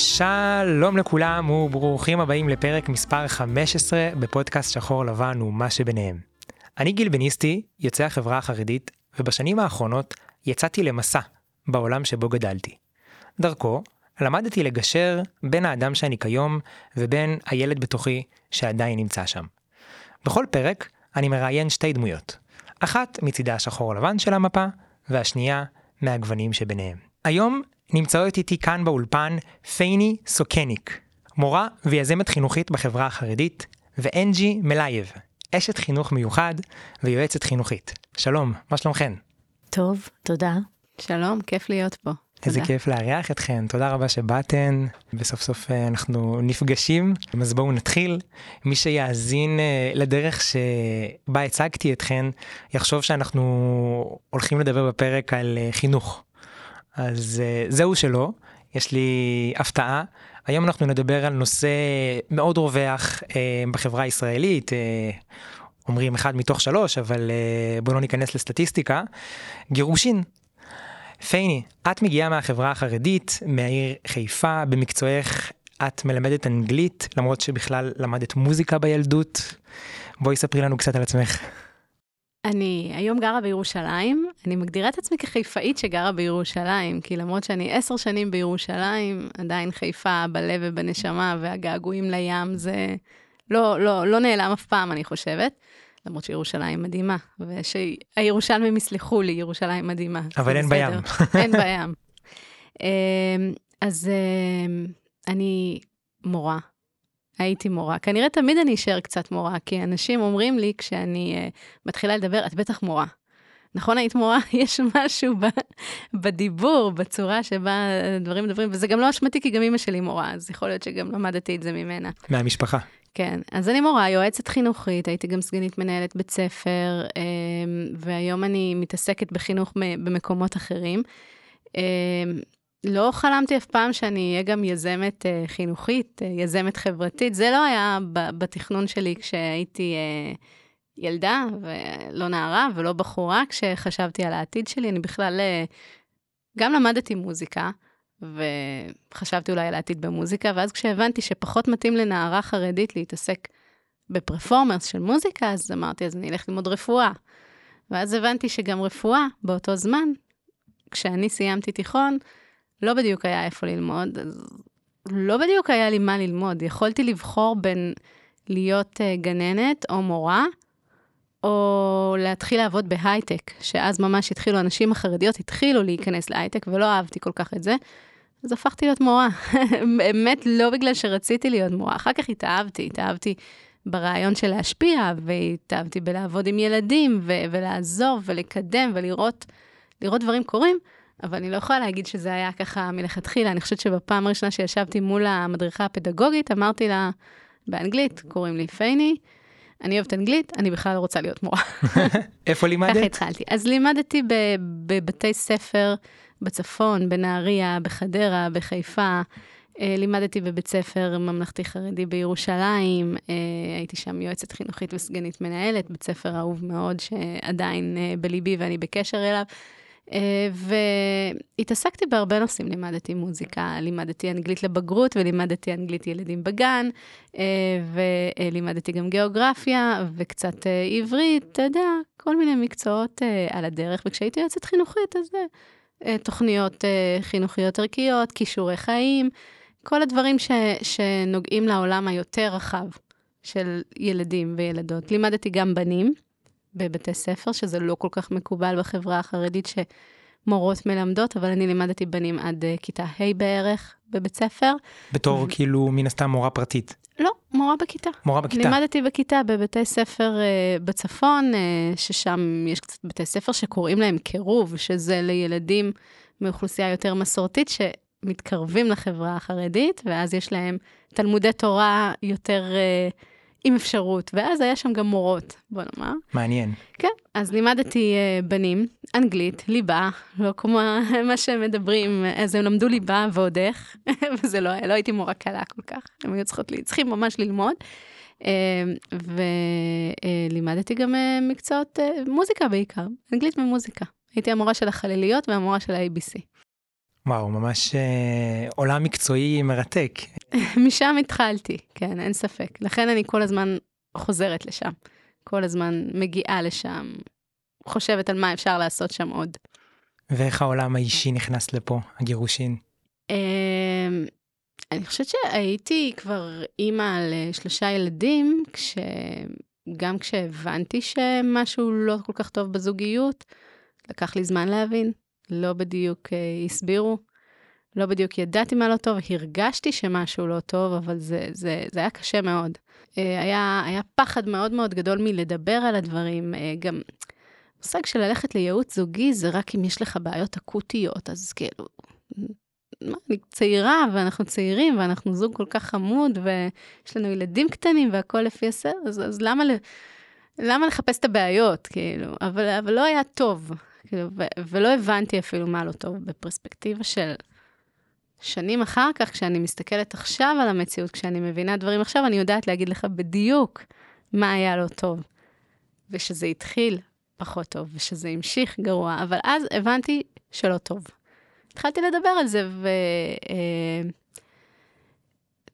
שלום לכולם וברוכים הבאים לפרק מספר 15 בפודקאסט שחור לבן ומה שביניהם. אני גיל בניסטי, יוצא החברה החרדית, ובשנים האחרונות יצאתי למסע בעולם שבו גדלתי. דרכו למדתי לגשר בין האדם שאני כיום ובין הילד בתוכי שעדיין נמצא שם. בכל פרק אני מראיין שתי דמויות, אחת מצידה השחור לבן של המפה, והשנייה מהגוונים שביניהם. היום נמצאות איתי כאן באולפן פייני סוקניק, מורה ויזמת חינוכית בחברה החרדית, ואנג'י מלייב, אשת חינוך מיוחד ויועצת חינוכית. שלום, מה שלומכן? טוב, תודה. שלום, כיף להיות פה. איזה כיף לארח אתכן, תודה רבה שבאתן, וסוף סוף אה, אנחנו נפגשים, אז בואו נתחיל. מי שיאזין אה, לדרך שבה הצגתי אתכן, יחשוב שאנחנו הולכים לדבר בפרק על אה, חינוך. אז זהו שלא, יש לי הפתעה. היום אנחנו נדבר על נושא מאוד רווח בחברה הישראלית, אומרים אחד מתוך שלוש, אבל בואו לא ניכנס לסטטיסטיקה, גירושין. פייני, את מגיעה מהחברה החרדית, מהעיר חיפה, במקצועך את מלמדת אנגלית, למרות שבכלל למדת מוזיקה בילדות. בואי ספרי לנו קצת על עצמך. אני היום גרה בירושלים, אני מגדירה את עצמי כחיפאית שגרה בירושלים, כי למרות שאני עשר שנים בירושלים, עדיין חיפה בלב ובנשמה, והגעגועים לים זה לא, לא, לא נעלם אף פעם, אני חושבת. למרות שירושלים מדהימה, ושהירושלמים יסלחו לי, ירושלים מדהימה. אבל אין בים. אין בים. אמ, אז אמ, אני מורה, הייתי מורה. כנראה תמיד אני אשאר קצת מורה, כי אנשים אומרים לי כשאני uh, מתחילה לדבר, את בטח מורה. נכון, היית מורה? יש משהו ב, בדיבור, בצורה שבה דברים מדברים, וזה גם לא אשמתי, כי גם אימא שלי מורה, אז יכול להיות שגם למדתי את זה ממנה. מהמשפחה. כן, אז אני מורה, יועצת חינוכית, הייתי גם סגנית מנהלת בית ספר, אמ, והיום אני מתעסקת בחינוך במקומות אחרים. לא חלמתי אף פעם שאני אהיה גם יזמת אה, חינוכית, אה, יזמת חברתית, זה לא היה בתכנון שלי כשהייתי אה, ילדה, ולא נערה ולא בחורה, כשחשבתי על העתיד שלי, אני בכלל גם למדתי מוזיקה. וחשבתי אולי על העתיד במוזיקה, ואז כשהבנתי שפחות מתאים לנערה חרדית להתעסק בפרפורמרס של מוזיקה, אז אמרתי, אז אני אלך ללמוד רפואה. ואז הבנתי שגם רפואה, באותו זמן, כשאני סיימתי תיכון, לא בדיוק היה איפה ללמוד, אז לא בדיוק היה לי מה ללמוד. יכולתי לבחור בין להיות uh, גננת או מורה, או להתחיל לעבוד בהייטק, שאז ממש התחילו, הנשים החרדיות התחילו להיכנס להייטק, ולא אהבתי כל כך את זה. אז הפכתי להיות מורה. באמת לא בגלל שרציתי להיות מורה, אחר כך התאהבתי, התאהבתי ברעיון של להשפיע, והתאהבתי בלעבוד עם ילדים, ו- ולעזור, ולקדם, ולראות לראות דברים קורים, אבל אני לא יכולה להגיד שזה היה ככה מלכתחילה. אני חושבת שבפעם הראשונה שישבתי מול המדריכה הפדגוגית, אמרתי לה, באנגלית, קוראים לי פייני, אני אוהבת אנגלית, אני בכלל לא רוצה להיות מורה. איפה לימדת? ככה התחלתי. אז לימדתי בבתי ספר בצפון, בנהריה, בחדרה, בחיפה. אה, לימדתי בבית ספר ממלכתי חרדי בירושלים, אה, הייתי שם יועצת חינוכית וסגנית מנהלת, בית ספר אהוב מאוד שעדיין אה, בליבי ואני בקשר אליו. והתעסקתי בהרבה נושאים, לימדתי מוזיקה, לימדתי אנגלית לבגרות ולימדתי אנגלית ילדים בגן, ולימדתי גם גיאוגרפיה וקצת עברית, אתה יודע, כל מיני מקצועות על הדרך, וכשהייתי יועצת חינוכית, אז אה, תוכניות אה, חינוכיות ערכיות, כישורי חיים, כל הדברים ש, שנוגעים לעולם היותר רחב של ילדים וילדות. לימדתי גם בנים בבתי ספר, שזה לא כל כך מקובל בחברה החרדית שמורות מלמדות, אבל אני לימדתי בנים עד uh, כיתה ה' בערך בבית ספר. בתור ו... כאילו מן הסתם מורה פרטית. לא, מורה בכיתה. מורה בכיתה. לימדתי בכיתה בבתי ספר uh, בצפון, uh, ששם יש קצת בתי ספר שקוראים להם קירוב, שזה לילדים מאוכלוסייה יותר מסורתית, שמתקרבים לחברה החרדית, ואז יש להם תלמודי תורה יותר uh, עם אפשרות, ואז היה שם גם מורות, בוא נאמר. מעניין. כן, אז לימדתי uh, בנים, אנגלית, ליבה, לא כמו מה שהם מדברים, אז הם למדו ליבה ועוד איך, וזה לא, לא הייתי מורה קלה כל כך, הם היו צריכות, צריכים ממש ללמוד. Uh, ולימדתי uh, גם uh, מקצועות uh, מוזיקה בעיקר, אנגלית ומוזיקה. הייתי המורה של החליליות והמורה של ה-ABC. וואו, ממש אה, עולם מקצועי מרתק. משם התחלתי, כן, אין ספק. לכן אני כל הזמן חוזרת לשם. כל הזמן מגיעה לשם, חושבת על מה אפשר לעשות שם עוד. ואיך העולם האישי נכנס לפה, הגירושין? אמ, אני חושבת שהייתי כבר אימא לשלושה ילדים, כש... גם כשהבנתי שמשהו לא כל כך טוב בזוגיות, לקח לי זמן להבין, לא בדיוק uh, הסבירו, לא בדיוק ידעתי מה לא טוב, הרגשתי שמשהו לא טוב, אבל זה, זה, זה היה קשה מאוד. Uh, היה, היה פחד מאוד מאוד גדול מלדבר על הדברים, uh, גם מושג של ללכת לייעוץ זוגי זה רק אם יש לך בעיות אקוטיות, אז כאילו, מה, אני צעירה ואנחנו צעירים ואנחנו זוג כל כך חמוד ויש לנו ילדים קטנים והכל לפי הסדר, אז, אז למה, למה לחפש את הבעיות, כאילו? אבל, אבל לא היה טוב, כאילו, ו, ולא הבנתי אפילו מה לא טוב בפרספקטיבה של שנים אחר כך, כשאני מסתכלת עכשיו על המציאות, כשאני מבינה דברים עכשיו, אני יודעת להגיד לך בדיוק מה היה לא טוב. ושזה התחיל פחות טוב, ושזה המשיך גרוע, אבל אז הבנתי שלא טוב. התחלתי לדבר על זה,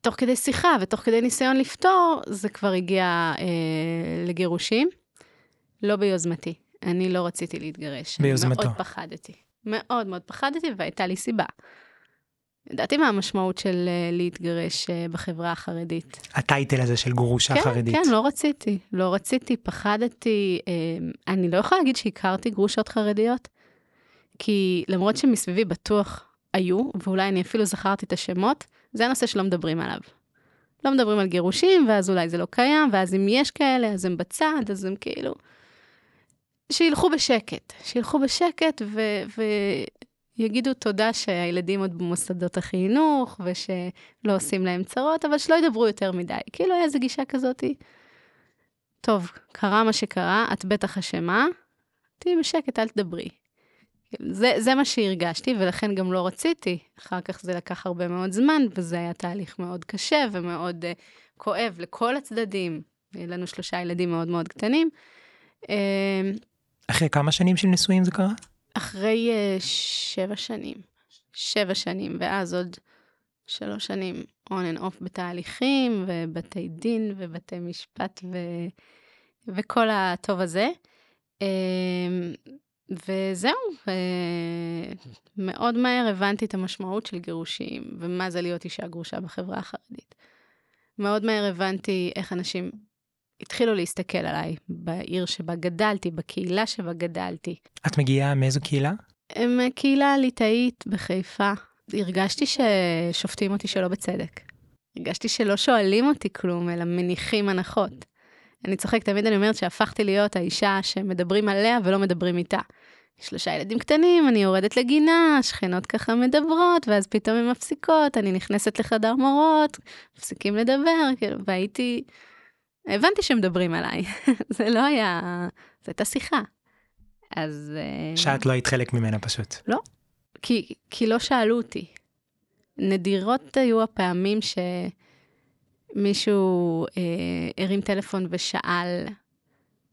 ותוך אה, כדי שיחה ותוך כדי ניסיון לפתור, זה כבר הגיע אה, לגירושים. לא ביוזמתי. אני לא רציתי להתגרש. ביוזמתו. מאוד פחדתי. מאוד מאוד פחדתי, והייתה לי סיבה. ידעתי מה המשמעות של uh, להתגרש uh, בחברה החרדית. הטייטל הזה של גרושה כן, חרדית. כן, לא רציתי. לא רציתי, פחדתי. Uh, אני לא יכולה להגיד שהכרתי גרושות חרדיות, כי למרות שמסביבי בטוח היו, ואולי אני אפילו זכרתי את השמות, זה הנושא שלא מדברים עליו. לא מדברים על גירושים, ואז אולי זה לא קיים, ואז אם יש כאלה, אז הם בצד, אז הם כאילו... שילכו בשקט, שילכו בשקט ו- ויגידו תודה שהילדים עוד במוסדות החינוך, ושלא עושים להם צרות, אבל שלא ידברו יותר מדי. כאילו היה איזו גישה כזאתי. טוב, קרה מה שקרה, את בטח אשמה, תהיי בשקט, אל תדברי. זה, זה מה שהרגשתי, ולכן גם לא רציתי. אחר כך זה לקח הרבה מאוד זמן, וזה היה תהליך מאוד קשה ומאוד uh, כואב לכל הצדדים. היו לנו שלושה ילדים מאוד מאוד קטנים. Uh, אחרי כמה שנים של נישואים זה קרה? אחרי uh, שבע שנים. שבע שנים, ואז עוד שלוש שנים on and off בתהליכים, ובתי דין, ובתי משפט, ו... וכל הטוב הזה. Uh, וזהו, ומאוד מהר הבנתי את המשמעות של גירושים, ומה זה להיות אישה גרושה בחברה החרדית. מאוד מהר הבנתי איך אנשים התחילו להסתכל עליי בעיר שבה גדלתי, בקהילה שבה גדלתי. את מגיעה מאיזו קהילה? קהילה ליטאית בחיפה. הרגשתי ששופטים אותי שלא בצדק. הרגשתי שלא שואלים אותי כלום, אלא מניחים הנחות. אני צוחק, תמיד אני אומרת שהפכתי להיות האישה שמדברים עליה ולא מדברים איתה. שלושה ילדים קטנים, אני יורדת לגינה, שכנות ככה מדברות, ואז פתאום הן מפסיקות, אני נכנסת לחדר מורות, מפסיקים לדבר, כאילו, והייתי... הבנתי שמדברים עליי. זה לא היה... זו הייתה שיחה. אז... אה, שאת לא היית חלק ממנה פשוט. לא, כי, כי לא שאלו אותי. נדירות היו הפעמים ש... מישהו אה, הרים טלפון ושאל,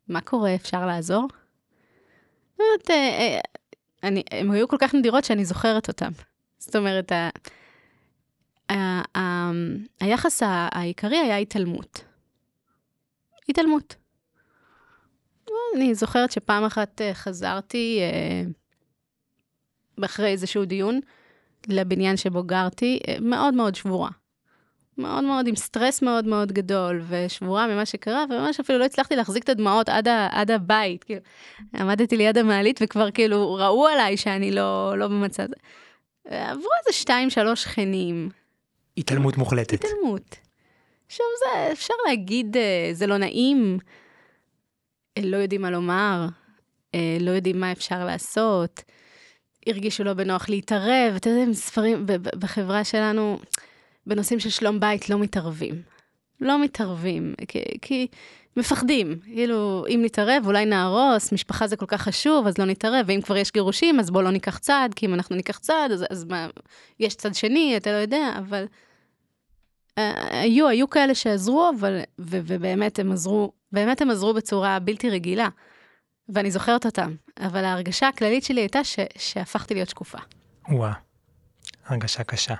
מה קורה, אפשר לעזור? זאת אה, אה, אני, הם היו כל כך נדירות שאני זוכרת אותם. זאת אומרת, ה, ה, ה, היחס העיקרי היה התעלמות. התעלמות. אני זוכרת שפעם אחת אה, חזרתי אה, אחרי איזשהו דיון לבניין שבו גרתי, אה, מאוד מאוד שבורה. מאוד מאוד, עם סטרס מאוד מאוד גדול, ושבורה ממה שקרה, וממש אפילו לא הצלחתי להחזיק את הדמעות עד, ה, עד הבית. כאילו, עמדתי ליד המעלית וכבר כאילו ראו עליי שאני לא, לא במצב הזה. עברו איזה שתיים, שלוש שכנים. התעלמות מוחלטת. התעלמות. עכשיו זה, אפשר להגיד, אה, זה לא נעים, אה, לא יודעים מה לומר, אה, לא יודעים מה אפשר לעשות, הרגישו לא בנוח להתערב, אתה יודע, ספרים, בחברה שלנו, בנושאים של שלום בית לא מתערבים. לא מתערבים, כי, כי מפחדים. כאילו, אם נתערב, אולי נהרוס, משפחה זה כל כך חשוב, אז לא נתערב, ואם כבר יש גירושים, אז בואו לא ניקח צעד, כי אם אנחנו ניקח צעד, אז, אז מה, יש צד שני, אתה לא יודע, אבל... היו, היו כאלה שעזרו, אבל, ו, ובאמת הם עזרו, באמת הם עזרו בצורה בלתי רגילה. ואני זוכרת אותם, אבל ההרגשה הכללית שלי הייתה ש, שהפכתי להיות שקופה. וואו. הרגשה קשה,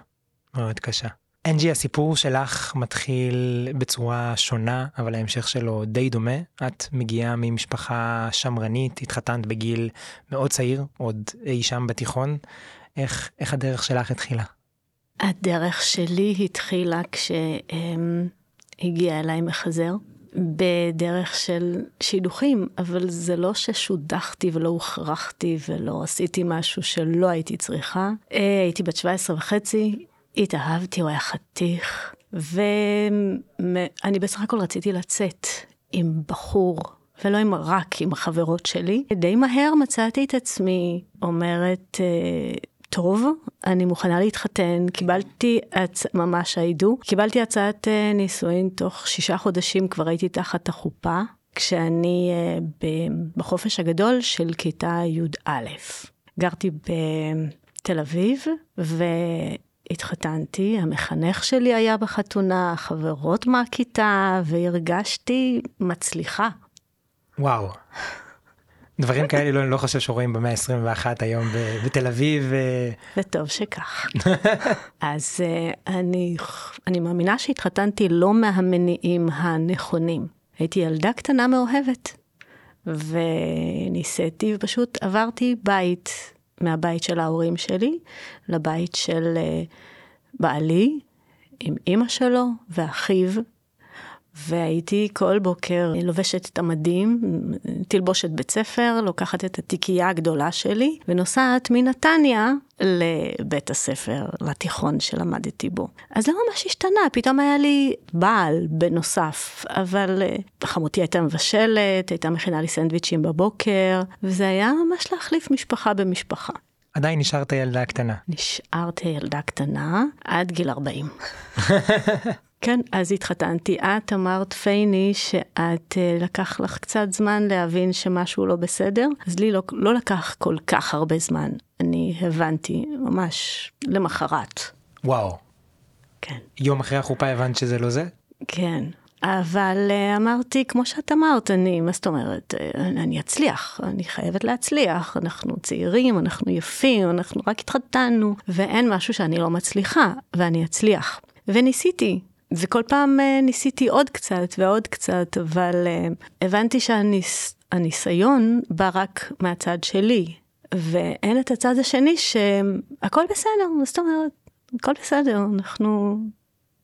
מאוד קשה. אנג'י, הסיפור שלך מתחיל בצורה שונה, אבל ההמשך שלו די דומה. את מגיעה ממשפחה שמרנית, התחתנת בגיל מאוד צעיר, עוד אי שם בתיכון. איך, איך הדרך שלך התחילה? הדרך שלי התחילה כשהגיע אליי מחזר, בדרך של שידוכים, אבל זה לא ששודחתי ולא הוכרחתי ולא עשיתי משהו שלא הייתי צריכה. אה, הייתי בת 17 וחצי, התאהבתי, הוא היה חתיך, ואני בסך הכל רציתי לצאת עם בחור, ולא עם רק עם החברות שלי. די מהר מצאתי את עצמי אומרת, אה, טוב, אני מוכנה להתחתן, קיבלתי, הצ... ממש היידו, קיבלתי הצעת אה, נישואין תוך שישה חודשים, כבר הייתי תחת החופה, כשאני אה, בחופש הגדול של כיתה י"א. גרתי בתל אביב, ו... התחתנתי, המחנך שלי היה בחתונה, חברות מהכיתה, והרגשתי מצליחה. וואו. דברים כאלה לא, אני לא חושב שרואים במאה ה-21 היום בתל אביב. וטוב שכך. אז uh, אני, אני מאמינה שהתחתנתי לא מהמניעים הנכונים. הייתי ילדה קטנה מאוהבת, וניסיתי ופשוט עברתי בית מהבית של ההורים שלי לבית של uh, בעלי, עם אימא שלו ואחיו, והייתי כל בוקר לובשת את המדים, תלבושת בית ספר, לוקחת את התיקייה הגדולה שלי, ונוסעת מנתניה לבית הספר, לתיכון שלמדתי בו. אז זה ממש השתנה, פתאום היה לי בעל בנוסף, אבל אה, חמותי הייתה מבשלת, הייתה מכינה לי סנדוויצ'ים בבוקר, וזה היה ממש להחליף משפחה במשפחה. עדיין נשארת ילדה קטנה. נשארתי ילדה קטנה עד גיל 40. כן, אז התחתנתי. את אמרת, פייני, שאת אה, לקח לך קצת זמן להבין שמשהו לא בסדר, אז לי לא, לא לקח כל כך הרבה זמן. אני הבנתי ממש למחרת. וואו. כן. יום אחרי החופה הבנת שזה לא זה? כן. אבל uh, אמרתי, כמו שאת אמרת, אני, מה זאת אומרת, uh, אני אצליח, אני חייבת להצליח, אנחנו צעירים, אנחנו יפים, אנחנו רק התחתנו, ואין משהו שאני לא מצליחה, ואני אצליח. וניסיתי, וכל פעם uh, ניסיתי עוד קצת ועוד קצת, אבל uh, הבנתי שהניסיון שהניס, בא רק מהצד שלי, ואין את הצד השני שהכל בסדר, זאת אומרת, הכל בסדר, אנחנו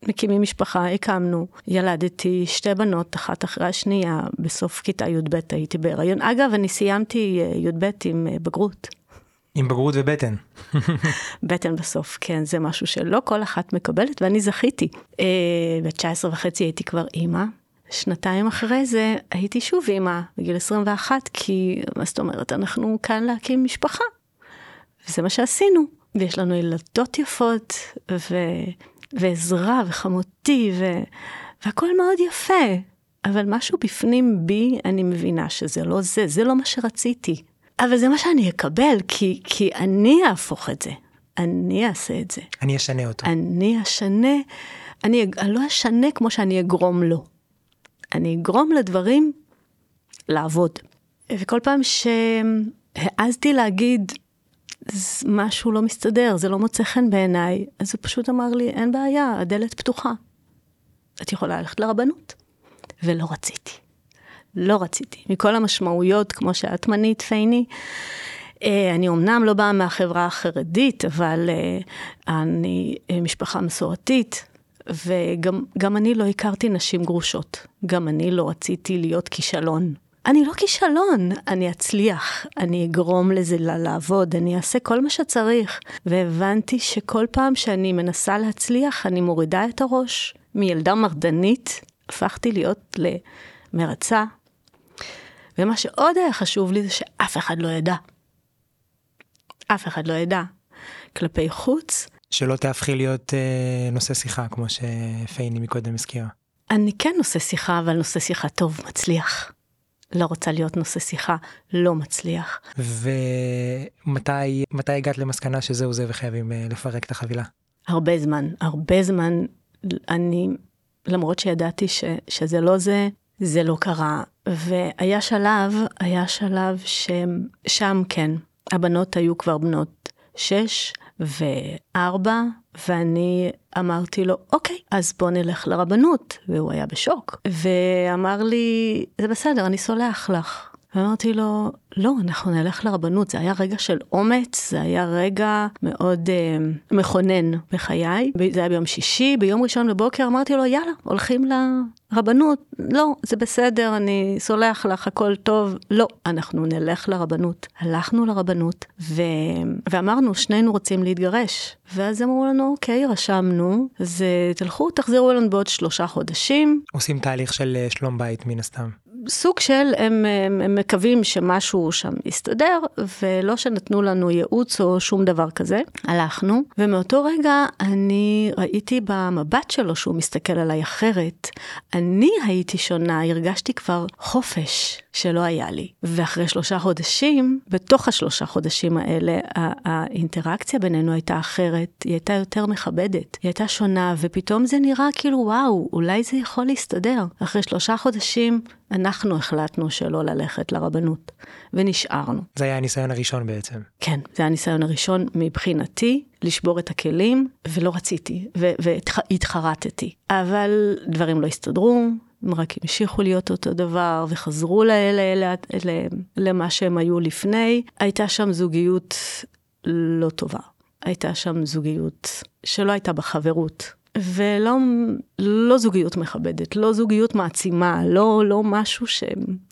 מקימים משפחה, הקמנו, ילדתי שתי בנות, אחת אחרי השנייה, בסוף כיתה י"ב הייתי בהיריון. אגב, אני סיימתי אה, י"ב עם אה, בגרות. עם בגרות ובטן. בטן בסוף, כן, זה משהו שלא כל אחת מקבלת, ואני זכיתי. אה, ב-19 וחצי הייתי כבר אימא. שנתיים אחרי זה הייתי שוב אימא, בגיל 21, כי מה זאת אומרת, אנחנו כאן להקים משפחה. וזה מה שעשינו. ויש לנו ילדות יפות, ו... ועזרה וחמותי, ו... והכל מאוד יפה. אבל משהו בפנים בי, אני מבינה שזה לא זה, זה לא מה שרציתי. אבל זה מה שאני אקבל, כי, כי אני אהפוך את זה. אני אעשה את זה. אני אשנה אותו. אני אשנה, אני, אני לא אשנה כמו שאני אגרום לו. אני אגרום לדברים לעבוד. וכל פעם שהעזתי להגיד, משהו לא מסתדר, זה לא מוצא חן בעיניי, אז הוא פשוט אמר לי, אין בעיה, הדלת פתוחה. את יכולה ללכת לרבנות. ולא רציתי. לא רציתי. מכל המשמעויות, כמו שאת מנית, פייני, אה, אני אמנם לא באה מהחברה החרדית, אבל אה, אני אה, משפחה מסורתית, וגם אני לא הכרתי נשים גרושות. גם אני לא רציתי להיות כישלון. אני לא כישלון, אני אצליח, אני אגרום לזה לעבוד, אני אעשה כל מה שצריך. והבנתי שכל פעם שאני מנסה להצליח, אני מורידה את הראש. מילדה מרדנית, הפכתי להיות למרצה. ומה שעוד היה חשוב לי זה שאף אחד לא ידע. אף אחד לא ידע. כלפי חוץ. שלא תהפכי להיות אה, נושא שיחה, כמו שפייני מקודם הזכירה. אני כן נושא שיחה, אבל נושא שיחה טוב, מצליח. לא רוצה להיות נושא שיחה, לא מצליח. ומתי הגעת למסקנה שזהו זה וחייבים אה, לפרק את החבילה? הרבה זמן, הרבה זמן. אני, למרות שידעתי ש, שזה לא זה, זה לא קרה. והיה שלב, היה שלב ששם כן, הבנות היו כבר בנות שש, וארבע, ואני אמרתי לו, אוקיי, אז בוא נלך לרבנות. והוא היה בשוק, ואמר לי, זה בסדר, אני סולח לך. ואמרתי לו, לא, אנחנו נלך לרבנות. זה היה רגע של אומץ, זה היה רגע מאוד אה, מכונן בחיי. זה היה ביום שישי, ביום ראשון בבוקר אמרתי לו, יאללה, הולכים לרבנות. לא, זה בסדר, אני סולח לך, הכל טוב. לא, אנחנו נלך לרבנות. הלכנו לרבנות, ו... ואמרנו, שנינו רוצים להתגרש. ואז אמרו לנו, אוקיי, רשמנו, אז אה, תלכו, תחזירו אלינו בעוד שלושה חודשים. עושים תהליך של אה, שלום בית מן הסתם. סוג של, הם, הם, הם מקווים שמשהו שם יסתדר, ולא שנתנו לנו ייעוץ או שום דבר כזה. הלכנו, ומאותו רגע אני ראיתי במבט שלו שהוא מסתכל עליי אחרת. אני הייתי שונה, הרגשתי כבר חופש שלא היה לי. ואחרי שלושה חודשים, בתוך השלושה חודשים האלה, האינטראקציה בינינו הייתה אחרת, היא הייתה יותר מכבדת, היא הייתה שונה, ופתאום זה נראה כאילו, וואו, אולי זה יכול להסתדר. אחרי שלושה חודשים, אנחנו החלטנו שלא ללכת לרבנות, ונשארנו. זה היה הניסיון הראשון בעצם. כן, זה היה הניסיון הראשון מבחינתי, לשבור את הכלים, ולא רציתי, והתחרטתי. אבל דברים לא הסתדרו, הם רק המשיכו להיות אותו דבר, וחזרו ל- ל- ל- ל- למה שהם היו לפני. הייתה שם זוגיות לא טובה. הייתה שם זוגיות שלא הייתה בחברות. ולא לא זוגיות מכבדת, לא זוגיות מעצימה, לא, לא משהו ש,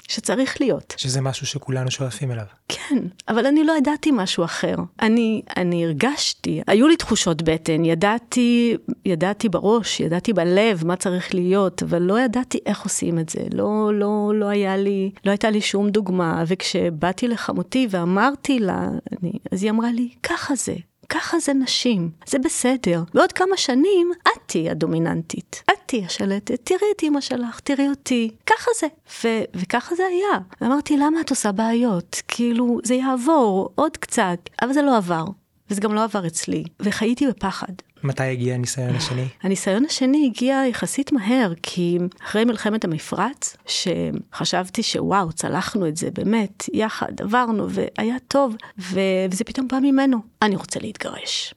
שצריך להיות. שזה משהו שכולנו שואפים אליו. כן, אבל אני לא ידעתי משהו אחר. אני, אני הרגשתי, היו לי תחושות בטן, ידעתי, ידעתי בראש, ידעתי בלב מה צריך להיות, אבל לא ידעתי איך עושים את זה. לא, לא, לא היה לי, לא הייתה לי שום דוגמה, וכשבאתי לחמותי ואמרתי לה, אני, אז היא אמרה לי, ככה זה. ככה זה נשים, זה בסדר. בעוד כמה שנים, את תהיי הדומיננטית. את תהיי השלטת, תראי את אמא שלך, תראי אותי. ככה זה. ו- וככה זה היה. ואמרתי, למה את עושה בעיות? כאילו, זה יעבור עוד קצת. אבל זה לא עבר. וזה גם לא עבר אצלי. וחייתי בפחד. מתי הגיע הניסיון השני? הניסיון השני הגיע יחסית מהר, כי אחרי מלחמת המפרץ, שחשבתי שוואו, צלחנו את זה באמת, יחד, עברנו, והיה טוב, ו... וזה פתאום בא ממנו, אני רוצה להתגרש.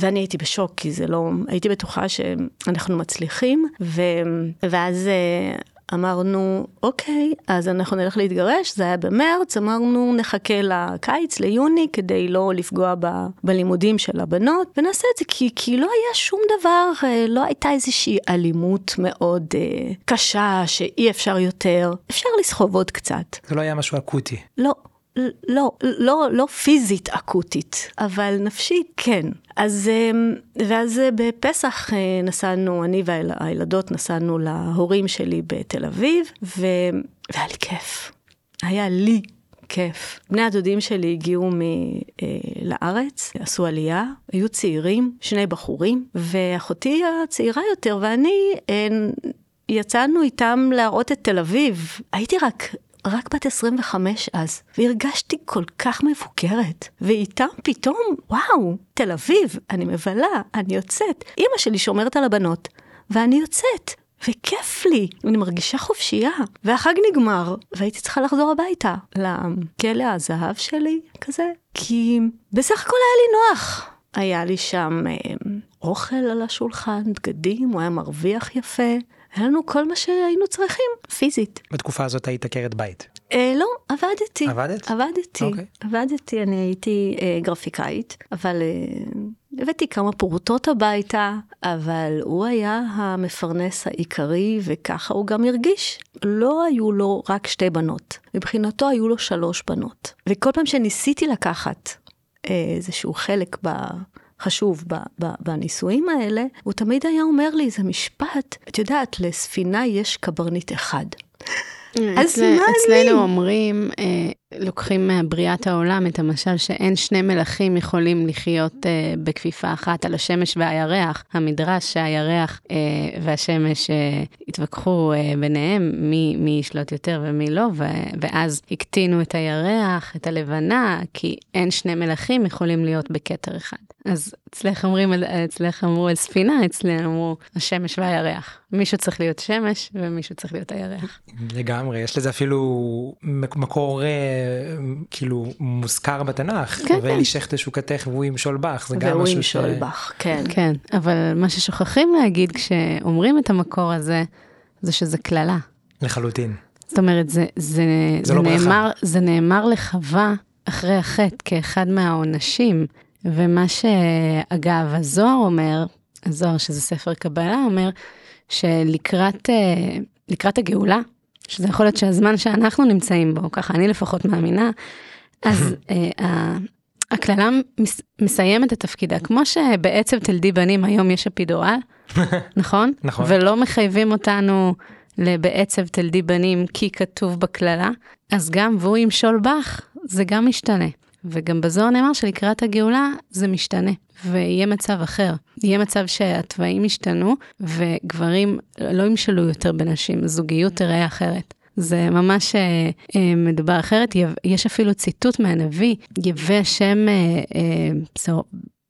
ואני הייתי בשוק, כי זה לא, הייתי בטוחה שאנחנו מצליחים, ו... ואז אמרנו, אוקיי, אז אנחנו נלך להתגרש, זה היה במרץ, אמרנו, נחכה לקיץ, ליוני, כדי לא לפגוע ב, בלימודים של הבנות, ונעשה את זה, כי, כי לא היה שום דבר, אה, לא הייתה איזושהי אלימות מאוד אה, קשה, שאי אפשר יותר, אפשר לסחוב עוד קצת. זה לא היה משהו אקוטי. לא. לא, לא, לא פיזית אקוטית, אבל נפשית כן. אז, אמ, ואז בפסח אה, נסענו, אני והילדות נסענו להורים שלי בתל אביב, ו... והיה לי כיף. היה לי כיף. בני הדודים שלי הגיעו מ, אה, לארץ, עשו עלייה, היו צעירים, שני בחורים, ואחותי הצעירה יותר ואני, אה, יצאנו איתם להראות את תל אביב. הייתי רק רק בת 25 אז, והרגשתי כל כך מבוגרת, ואיתם פתאום, וואו, תל אביב, אני מבלה, אני יוצאת. אימא שלי שומרת על הבנות, ואני יוצאת. וכיף לי, אני מרגישה חופשייה. והחג נגמר, והייתי צריכה לחזור הביתה, לכלא הזהב שלי, כזה. כי בסך הכל היה לי נוח. היה לי שם אה, אוכל על השולחן, בגדים, הוא היה מרוויח יפה. היה לנו כל מה שהיינו צריכים, פיזית. בתקופה הזאת היית עקרת בית. אה, לא, עבדתי. עבדת? עבדתי. אוקיי. עבדתי, אני הייתי אה, גרפיקאית, אבל אה, הבאתי כמה פרוטות הביתה, אבל הוא היה המפרנס העיקרי, וככה הוא גם הרגיש. לא היו לו רק שתי בנות, מבחינתו היו לו שלוש בנות. וכל פעם שניסיתי לקחת אה, איזשהו חלק ב... חשוב בנישואים האלה, הוא תמיד היה אומר לי איזה משפט, את יודעת, לספינה יש קברניט אחד. אז מה אני? אצלנו אומרים, אה, לוקחים מבריאת העולם את המשל שאין שני מלכים יכולים לחיות אה, בכפיפה אחת על השמש והירח. המדרש שהירח אה, והשמש אה, התווכחו אה, ביניהם, מי, מי ישלוט יותר ומי לא, ו, ואז הקטינו את הירח, את הלבנה, כי אין שני מלכים יכולים להיות בכתר אחד. אז אצלך אומרים, אצלך אמרו על ספינה, אצלנו אמרו השמש והירח. מישהו צריך להיות שמש ומישהו צריך להיות הירח. לגמרי, יש לזה אפילו מקור כאילו מוזכר בתנ"ך, כן, ואלי כן. שכטה שוקתך והוא ימשול בך, זה גם והוא משהו ש... שולבך, כן. כן, אבל מה ששוכחים להגיד כשאומרים את המקור הזה, זה שזה קללה. לחלוטין. זאת אומרת, זה, זה, זה לא ברכה. נאמר, זה נאמר לחווה אחרי החטא כאחד מהעונשים. ומה שאגב, הזוהר אומר, הזוהר שזה ספר קבלה, אומר שלקראת אה, לקראת הגאולה, שזה יכול להיות שהזמן שאנחנו נמצאים בו, ככה אני לפחות מאמינה, אז אה, הקללה מס, מסיימת את תפקידה. כמו שבעצב תלדי בנים היום יש אפידורל, נכון? נכון. ולא מחייבים אותנו לבעצב תלדי בנים כי כתוב בקללה, אז גם והוא ימשול בך, זה גם משתנה. וגם בזוהר נאמר שלקראת הגאולה זה משתנה, ויהיה מצב אחר. יהיה מצב שהתוואים ישתנו, וגברים לא ימשלו יותר בנשים, הזוגיות תראה אחרת. זה ממש אה, אה, מדובר אחרת, יש אפילו ציטוט מהנביא, יבא השם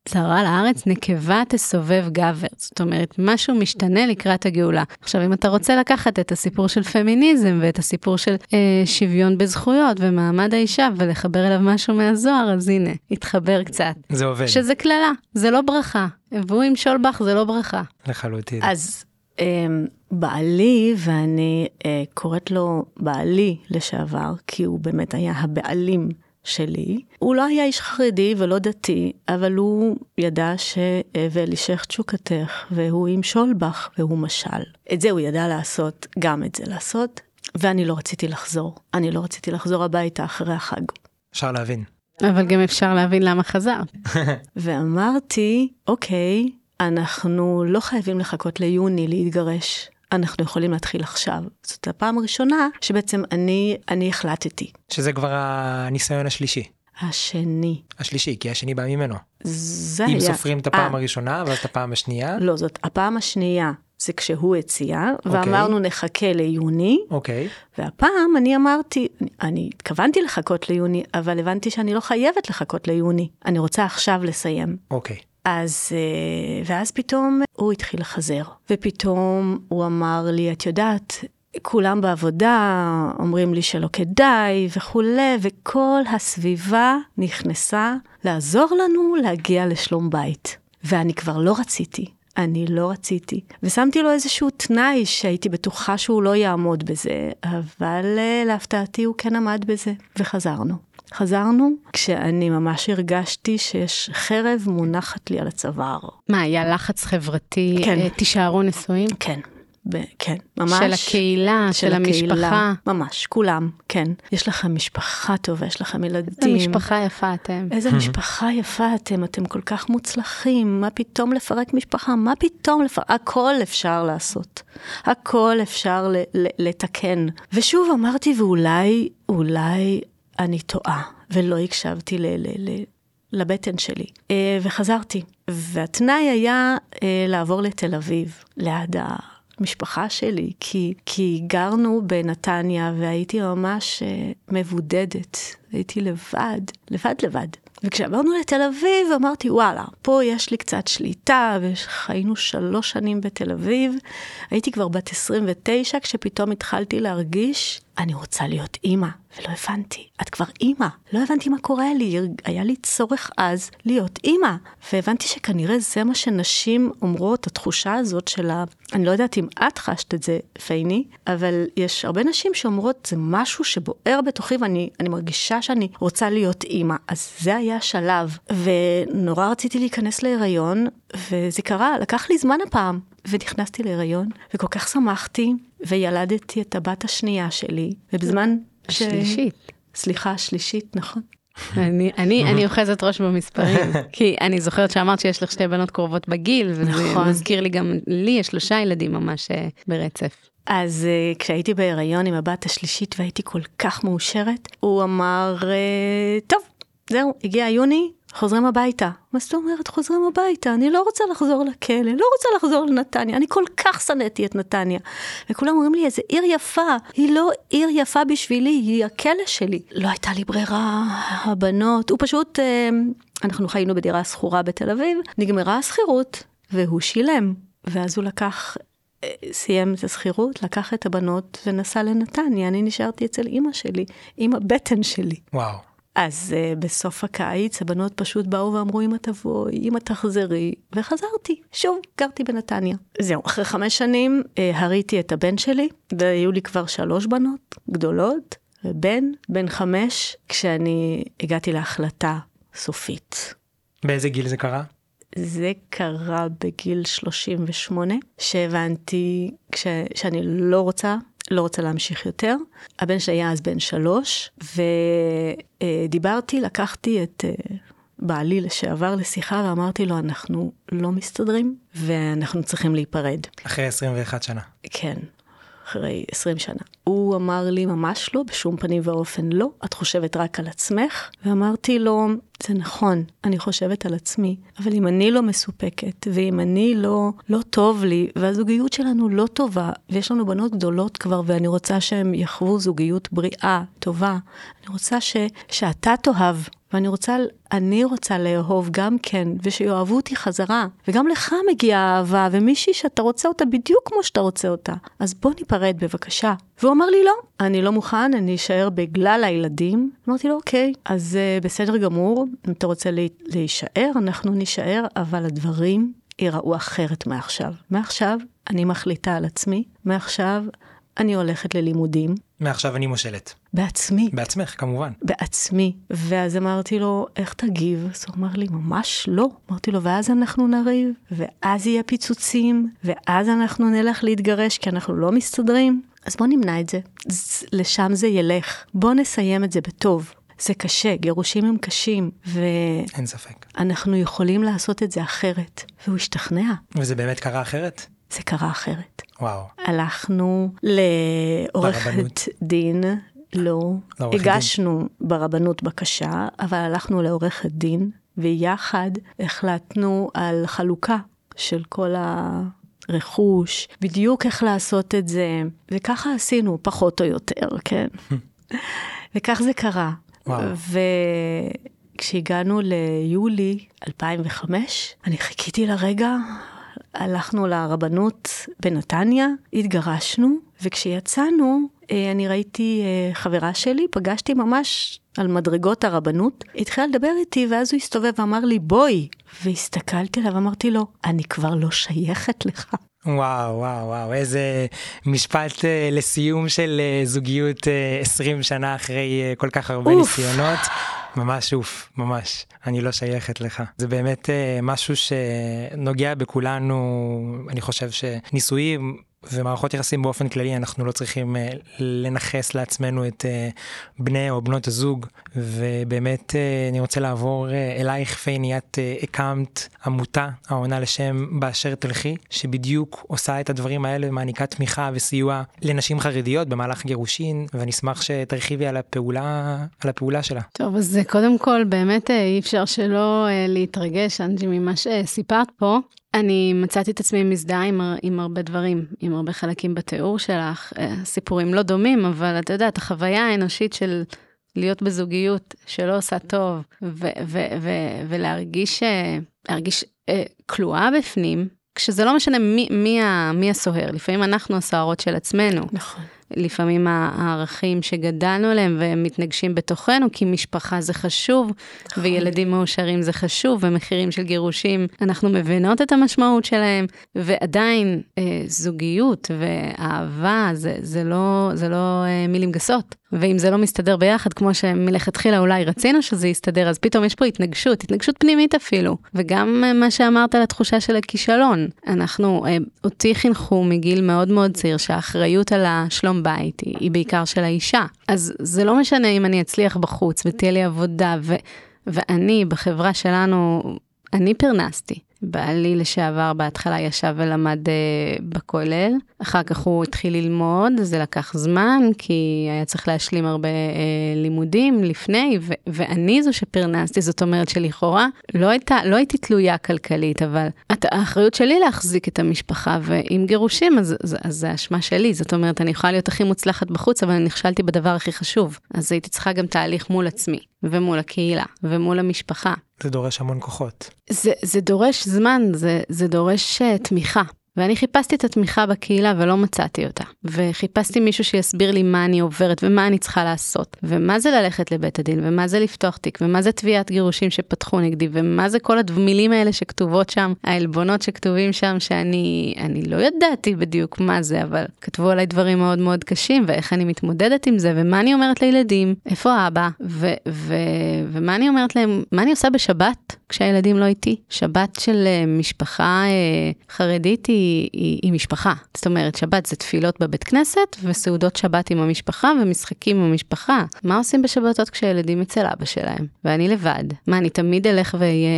אה, אה, בשרה לארץ, נקבה תסובב גבר. זאת אומרת, משהו משתנה לקראת הגאולה. עכשיו, אם אתה רוצה לקחת את הסיפור של פמיניזם ואת הסיפור של אה, שוויון בזכויות ומעמד האישה ולחבר אליו משהו מהזוהר, אז הנה, התחבר קצת. זה עובד, שזה קללה, זה לא ברכה. והוא ימשול בך, זה לא ברכה. לחלוטין. אז אמ, בעלי, ואני אה, קוראת לו בעלי לשעבר, כי הוא באמת היה הבעלים שלי, הוא לא היה איש חרדי ולא דתי, אבל הוא ידע שאלישך תשוקתך, והוא ימשול בך, והוא משל. את זה הוא ידע לעשות, גם את זה לעשות, ואני לא רציתי לחזור. אני לא רציתי לחזור הביתה אחרי החג. אפשר להבין. אבל גם אפשר להבין למה חזרת. ואמרתי, אוקיי, אנחנו לא חייבים לחכות ליוני להתגרש. אנחנו יכולים להתחיל עכשיו. זאת הפעם הראשונה שבעצם אני, אני החלטתי. שזה כבר הניסיון השלישי. השני. השלישי, כי השני בא ממנו. זה אם היה... סופרים את הפעם אה, הראשונה, ואז את הפעם השנייה, לא, זאת הפעם השנייה. זה כשהוא הציע, אוקיי. ואמרנו נחכה ליוני, אוקיי. והפעם אני אמרתי, אני- אני התכוונתי לחכות ליוני, אבל הבנתי שאני לא חייבת לחכות ליוני, אני רוצה עכשיו לסיים. אוקיי. אז, אה, ואז פתאום הוא התחיל לחזר, ופתאום הוא אמר לי, את יודעת, כולם בעבודה אומרים לי שלא כדאי וכולי, וכל הסביבה נכנסה לעזור לנו להגיע לשלום בית. ואני כבר לא רציתי, אני לא רציתי. ושמתי לו איזשהו תנאי שהייתי בטוחה שהוא לא יעמוד בזה, אבל אה, להפתעתי הוא כן עמד בזה, וחזרנו. חזרנו כשאני ממש הרגשתי שיש חרב מונחת לי על הצוואר. מה, היה לחץ חברתי? כן. אה, תישארו נשואים? כן, ב- כן, ממש. של הקהילה, של, המשפחה. ממש, כולם, כן. יש לכם משפחה טובה, יש לכם איזה ילדים. משפחה יפה אתם. איזה משפחה יפה אתם, אתם כל כך מוצלחים, מה פתאום לפרק משפחה? מה פתאום לפרק? הכל אפשר לעשות. הכל אפשר ל- ל- לתקן. ושוב אמרתי, ואולי, אולי אני טועה, ולא הקשבתי ל... ל-, ל- לבטן שלי. אה, וחזרתי. והתנאי היה אה, לעבור לתל אביב, ליד המשפחה שלי, כי, כי גרנו בנתניה והייתי ממש אה, מבודדת. הייתי לבד, לבד לבד. וכשעברנו לתל אביב אמרתי, וואלה, פה יש לי קצת שליטה, וחיינו שלוש שנים בתל אביב. הייתי כבר בת 29 כשפתאום התחלתי להרגיש, אני רוצה להיות אימא. ולא הבנתי, את כבר אימא. לא הבנתי מה קורה לי, היה לי צורך אז להיות אימא. והבנתי שכנראה זה מה שנשים אומרות, התחושה הזאת של ה... אני לא יודעת אם את חשת את זה, פייני, אבל יש הרבה נשים שאומרות, זה משהו שבוער בתוכי ואני אני מרגישה שאני רוצה להיות אימא. אז זה היה השלב. ונורא רציתי להיכנס להיריון, וזה קרה, לקח לי זמן הפעם. ונכנסתי להיריון, וכל כך שמחתי, וילדתי את הבת השנייה שלי, ובזמן ש... השלישית. סליחה, השלישית, נכון. אני, אני, אני אוחזת ראש במספרים, כי אני זוכרת שאמרת שיש לך שתי בנות קרובות בגיל, וזה נכון. מזכיר לי גם, לי יש שלושה ילדים ממש אה, ברצף. אז uh, כשהייתי בהיריון עם הבת השלישית והייתי כל כך מאושרת, הוא אמר, uh, טוב, זהו, הגיע יוני, חוזרים הביתה. מה זאת אומרת חוזרים הביתה? אני לא רוצה לחזור לכלא, לא רוצה לחזור לנתניה, אני כל כך שנאתי את נתניה. וכולם אומרים לי, איזה עיר יפה, היא לא עיר יפה בשבילי, היא הכלא שלי. לא הייתה לי ברירה, הבנות, הוא פשוט, אה, אנחנו חיינו בדירה שכורה בתל אביב, נגמרה השכירות, והוא שילם. ואז הוא לקח סיים את השכירות, לקח את הבנות ונסע לנתניה. אני נשארתי אצל אימא שלי, עם הבטן שלי. וואו. אז uh, בסוף הקיץ הבנות פשוט באו ואמרו, אמא תבואי, אמא תחזרי, וחזרתי. שוב, גרתי בנתניה. זהו, אחרי חמש שנים uh, הריתי את הבן שלי, והיו לי כבר שלוש בנות גדולות, ובן, בן חמש, כשאני הגעתי להחלטה סופית. באיזה גיל זה קרה? זה קרה בגיל 38, שהבנתי כש, שאני לא רוצה, לא רוצה להמשיך יותר. הבן שלי היה אז בן שלוש, ודיברתי, לקחתי את אה, בעלי לשעבר לשיחה ואמרתי לו, אנחנו לא מסתדרים ואנחנו צריכים להיפרד. אחרי 21 שנה. כן. אחרי 20 שנה. הוא אמר לי, ממש לא, בשום פנים ואופן לא, את חושבת רק על עצמך? ואמרתי לו, זה נכון, אני חושבת על עצמי, אבל אם אני לא מסופקת, ואם אני לא, לא טוב לי, והזוגיות שלנו לא טובה, ויש לנו בנות גדולות כבר, ואני רוצה שהם יחוו זוגיות בריאה, טובה, אני רוצה ש, שאתה תאהב ואני רוצה, אני רוצה לאהוב גם כן, ושיאהבו אותי חזרה. וגם לך מגיעה אהבה, ומישהי שאתה רוצה אותה בדיוק כמו שאתה רוצה אותה. אז בוא ניפרד בבקשה. והוא אמר לי, לא, אני לא מוכן, אני אשאר בגלל הילדים. אמרתי לו, אוקיי, אז uh, בסדר גמור, אם אתה רוצה לי, להישאר, אנחנו נישאר, אבל הדברים ייראו אחרת מעכשיו. מעכשיו אני מחליטה על עצמי, מעכשיו אני הולכת ללימודים. מעכשיו אני מושלת. בעצמי. בעצמך, כמובן. בעצמי. ואז אמרתי לו, איך תגיב? אז הוא אמר לי, ממש לא. אמרתי לו, ואז אנחנו נריב, ואז יהיה פיצוצים, ואז אנחנו נלך להתגרש כי אנחנו לא מסתדרים. אז בוא נמנע את זה. לשם זה ילך. בוא נסיים את זה בטוב. זה קשה, גירושים הם קשים, ו... אין ספק. אנחנו יכולים לעשות את זה אחרת. והוא השתכנע. וזה באמת קרה אחרת? זה קרה אחרת. וואו. הלכנו לעורכת דין, לא, הגשנו דין. ברבנות בקשה, אבל הלכנו לעורכת דין, ויחד החלטנו על חלוקה של כל הרכוש, בדיוק איך לעשות את זה, וככה עשינו, פחות או יותר, כן? וכך זה קרה. וכשהגענו ליולי 2005, אני חיכיתי לרגע הלכנו לרבנות בנתניה, התגרשנו, וכשיצאנו, אה, אני ראיתי אה, חברה שלי, פגשתי ממש על מדרגות הרבנות, התחילה לדבר איתי, ואז הוא הסתובב ואמר לי, בואי. והסתכלתי עליו, אמרתי לו, אני כבר לא שייכת לך. וואו, וואו, וואו, איזה משפט אה, לסיום של זוגיות 20 שנה אחרי כל כך הרבה אוף. ניסיונות. ממש אוף, ממש. אני לא שייכת לך. זה באמת אה, משהו שנוגע בכולנו, אני חושב שנישואים ומערכות יחסים באופן כללי אנחנו לא צריכים אה, לנכס לעצמנו את אה, בני או בנות הזוג. ובאמת uh, אני רוצה לעבור uh, אלייך פייני. את הקמת עמותה העונה לשם באשר תלכי שבדיוק עושה את הדברים האלה ומעניקה תמיכה וסיוע לנשים חרדיות במהלך גירושין ואני אשמח שתרחיבי על הפעולה על הפעולה שלה. טוב אז קודם כל באמת אי אפשר שלא להתרגש אנג'י ממה שסיפרת פה אני מצאתי את עצמי מזדהה עם, עם הרבה דברים, עם הרבה חלקים בתיאור שלך. אה, סיפורים לא דומים, אבל את החוויה האנושית של להיות בזוגיות שלא עושה טוב, ו- ו- ו- ולהרגיש אה, להרגיש, אה, כלואה בפנים, כשזה לא משנה מי, מי, מי הסוהר, לפעמים אנחנו הסוהרות של עצמנו. נכון. לפעמים הערכים שגדלנו עליהם והם מתנגשים בתוכנו, כי משפחה זה חשוב, נכון. וילדים מאושרים זה חשוב, ומחירים של גירושים, אנחנו מבינות את המשמעות שלהם, ועדיין אה, זוגיות ואהבה זה, זה לא, זה לא אה, מילים גסות. ואם זה לא מסתדר ביחד, כמו שמלכתחילה אולי רצינו שזה יסתדר, אז פתאום יש פה התנגשות, התנגשות פנימית אפילו. וגם אה, מה שאמרת על התחושה של הכישלון. אנחנו, אה, אותי חינכו מגיל מאוד מאוד צעיר שהאחריות על השלום בית היא, היא בעיקר של האישה. אז זה לא משנה אם אני אצליח בחוץ ותהיה לי עבודה, ו, ואני בחברה שלנו, אני פרנסתי. בעלי לשעבר בהתחלה ישב ולמד uh, בכולל, אחר כך הוא התחיל ללמוד, זה לקח זמן, כי היה צריך להשלים הרבה uh, לימודים לפני, ו- ואני זו שפרנסתי, זאת אומרת שלכאורה לא, הייתה, לא הייתי תלויה כלכלית, אבל את, האחריות שלי להחזיק את המשפחה, ועם גירושים, אז, אז, אז זה אשמה שלי, זאת אומרת, אני יכולה להיות הכי מוצלחת בחוץ, אבל אני נכשלתי בדבר הכי חשוב, אז הייתי צריכה גם תהליך מול עצמי, ומול הקהילה, ומול המשפחה. זה דורש המון כוחות. זה, זה דורש זמן, זה, זה דורש uh, תמיכה. ואני חיפשתי את התמיכה בקהילה ולא מצאתי אותה. וחיפשתי מישהו שיסביר לי מה אני עוברת ומה אני צריכה לעשות. ומה זה ללכת לבית הדין, ומה זה לפתוח תיק, ומה זה תביעת גירושים שפתחו נגדי, ומה זה כל המילים האלה שכתובות שם, העלבונות שכתובים שם, שאני אני לא ידעתי בדיוק מה זה, אבל כתבו עליי דברים מאוד מאוד קשים, ואיך אני מתמודדת עם זה, ומה אני אומרת לילדים, איפה אבא, ו, ו, ומה אני אומרת להם, מה אני עושה בשבת כשהילדים לא איתי. שבת של אה, משפחה אה, חרדית היא, היא, היא משפחה. זאת אומרת, שבת זה תפילות בבית כנסת, וסעודות שבת עם המשפחה, ומשחקים עם המשפחה. מה עושים בשבתות כשהילדים אצל אבא שלהם? ואני לבד. מה, אני תמיד אלך ואהיה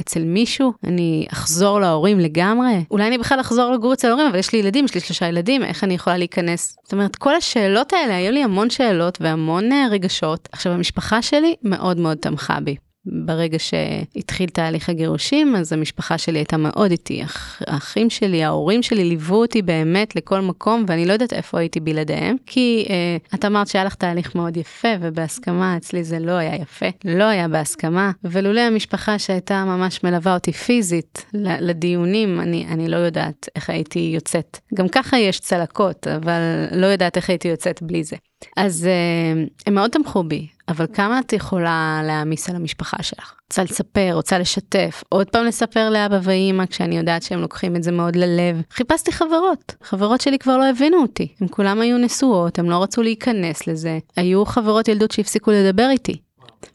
אצל מישהו? אני אחזור להורים לגמרי? אולי אני בכלל אחזור לגור אצל ההורים, אבל יש לי ילדים, יש לי שלושה ילדים, איך אני יכולה להיכנס? זאת אומרת, כל השאלות האלה, היו לי המון שאלות והמון אה, רגשות. עכשיו, המשפחה שלי מאוד מאוד תמכה בי. ברגע שהתחיל תהליך הגירושים, אז המשפחה שלי הייתה מאוד איתי. האחים שלי, ההורים שלי ליוו אותי באמת לכל מקום, ואני לא יודעת איפה הייתי בלעדיהם, כי אה, את אמרת שהיה לך תהליך מאוד יפה, ובהסכמה, אצלי זה לא היה יפה, לא היה בהסכמה, ולולא המשפחה שהייתה ממש מלווה אותי פיזית לדיונים, אני, אני לא יודעת איך הייתי יוצאת. גם ככה יש צלקות, אבל לא יודעת איך הייתי יוצאת בלי זה. אז אה, הם מאוד תמכו בי, אבל כמה את יכולה להעמיס על המשפחה שלך? רוצה לספר, רוצה לשתף, עוד פעם לספר לאבא ואימא כשאני יודעת שהם לוקחים את זה מאוד ללב. חיפשתי חברות, חברות שלי כבר לא הבינו אותי, הם כולם היו נשואות, הם לא רצו להיכנס לזה. היו חברות ילדות שהפסיקו לדבר איתי.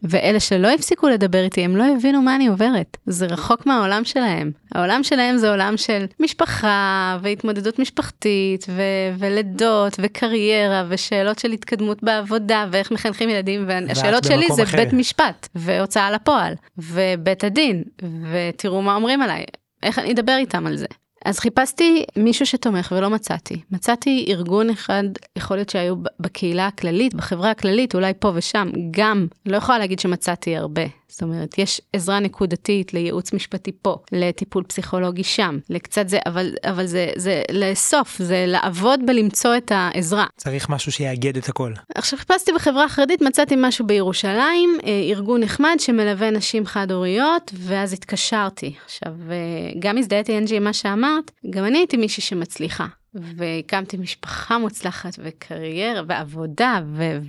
ואלה שלא הפסיקו לדבר איתי, הם לא הבינו מה אני עוברת. זה רחוק מהעולם שלהם. העולם שלהם זה עולם של משפחה, והתמודדות משפחתית, ו- ולידות, וקריירה, ושאלות של התקדמות בעבודה, ואיך מחנכים ילדים, והשאלות שלי זה אחר. בית משפט, והוצאה לפועל, ובית הדין, ותראו מה אומרים עליי. איך אני אדבר איתם על זה? אז חיפשתי מישהו שתומך ולא מצאתי. מצאתי ארגון אחד, יכול להיות שהיו בקהילה הכללית, בחברה הכללית, אולי פה ושם, גם, לא יכולה להגיד שמצאתי הרבה. זאת אומרת, יש עזרה נקודתית לייעוץ משפטי פה, לטיפול פסיכולוגי שם, לקצת זה, אבל, אבל זה, זה לאסוף, זה לעבוד בלמצוא את העזרה. צריך משהו שיאגד את הכל. עכשיו חיפשתי בחברה החרדית, מצאתי משהו בירושלים, אה, ארגון נחמד שמלווה נשים חד-הוריות, ואז התקשרתי. עכשיו, אה, גם הזדהיתי אנג'י עם מה שאמרת, גם אני הייתי מישהי שמצליחה. והקמתי משפחה מוצלחת וקריירה ועבודה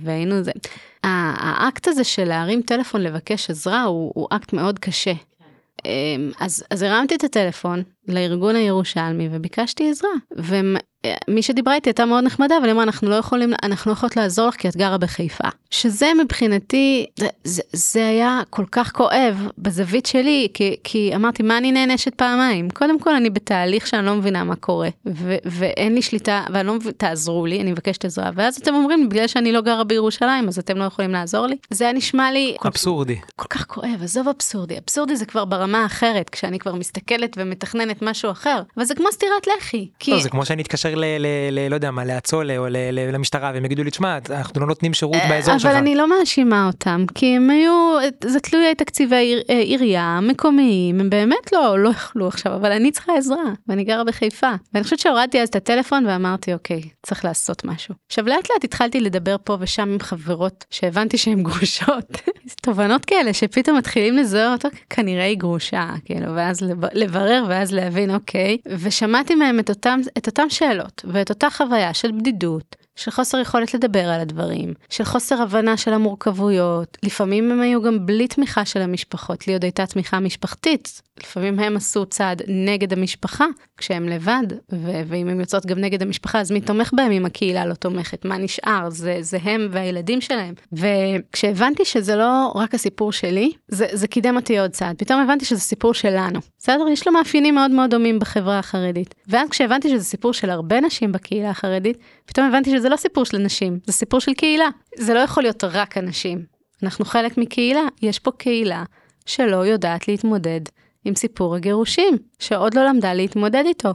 והיינו זה. האקט הזה של להרים טלפון לבקש עזרה הוא, הוא אקט מאוד קשה. אמ, אז, אז הרמתי את הטלפון לארגון הירושלמי וביקשתי עזרה. ומי שדיברה איתי הייתה מאוד נחמדה, אבל היא אמרה, אנחנו לא יכולים, אנחנו לא יכולות לעזור לך כי את גרה בחיפה. שזה מבחינתי, זה, זה, זה היה כל כך כואב בזווית שלי, כי, כי אמרתי, מה אני נענשת פעמיים? קודם כל, אני בתהליך שאני לא מבינה מה קורה, ו, ואין לי שליטה, ואני לא מבינה, תעזרו לי, אני מבקשת עזרה, ואז אתם אומרים, בגלל שאני לא גרה בירושלים, אז אתם לא יכולים לעזור לי? זה היה נשמע לי... אבסורדי. כל, כל כך כואב, עזוב אבסורדי. אבסורדי זה כבר ברמה אחרת, כשאני כבר מסתכלת ומתכננת משהו אחר, אבל זה כמו סטירת לחי. כי... לא, זה כמו שאני אתקשר ל... ל, ל לא יודע מה, לאצולה או ל, ל, למשטרה, והם יגידו לי, תשמע, אנחנו לא נותנים שירות אה, באזור שלך. אבל אני לא מאשימה אותם, כי הם היו, זה תלוי תקציבי אה, עירייה, מקומיים, הם באמת לא, לא יכלו עכשיו, אבל אני צריכה עזרה, ואני גרה בחיפה. ואני חושבת שהורדתי אז את הטלפון ואמרתי, אוקיי, צריך לעשות משהו. עכשיו, לאט לאט התחלתי לדבר פה ושם עם חברות שהבנתי שהן גרושות. תובנות כאלה שפתאום מתחילים לזהות, אוקיי, כנראה היא גרושה, כאילו, ואז לברר ואז להבין, אוקיי. ושמעתי מהם את אותם, את אותם שאלות ואת אותה חוויה של בדידות. של חוסר יכולת לדבר על הדברים, של חוסר הבנה של המורכבויות. לפעמים הם היו גם בלי תמיכה של המשפחות, לי עוד הייתה תמיכה משפחתית. לפעמים הם עשו צעד נגד המשפחה כשהם לבד, ו- ואם הם יוצאות גם נגד המשפחה, אז מי תומך בהם אם הקהילה לא תומכת? מה נשאר? זה, זה הם והילדים שלהם. וכשהבנתי שזה לא רק הסיפור שלי, זה, זה קידם אותי עוד צעד. פתאום הבנתי שזה סיפור שלנו. בסדר? יש לו מאפיינים מאוד מאוד דומים בחברה החרדית. ואז כשהבנתי שזה סיפור של הרבה נשים בקהילה החרדית, פתאום הבנתי שזה לא סיפור של נשים, זה סיפור של קהילה. זה לא יכול להיות רק אנשים. אנחנו חלק מקהילה, יש פה קהילה שלא יודעת להתמודד עם סיפור הגירושים, שעוד לא למדה להתמודד איתו.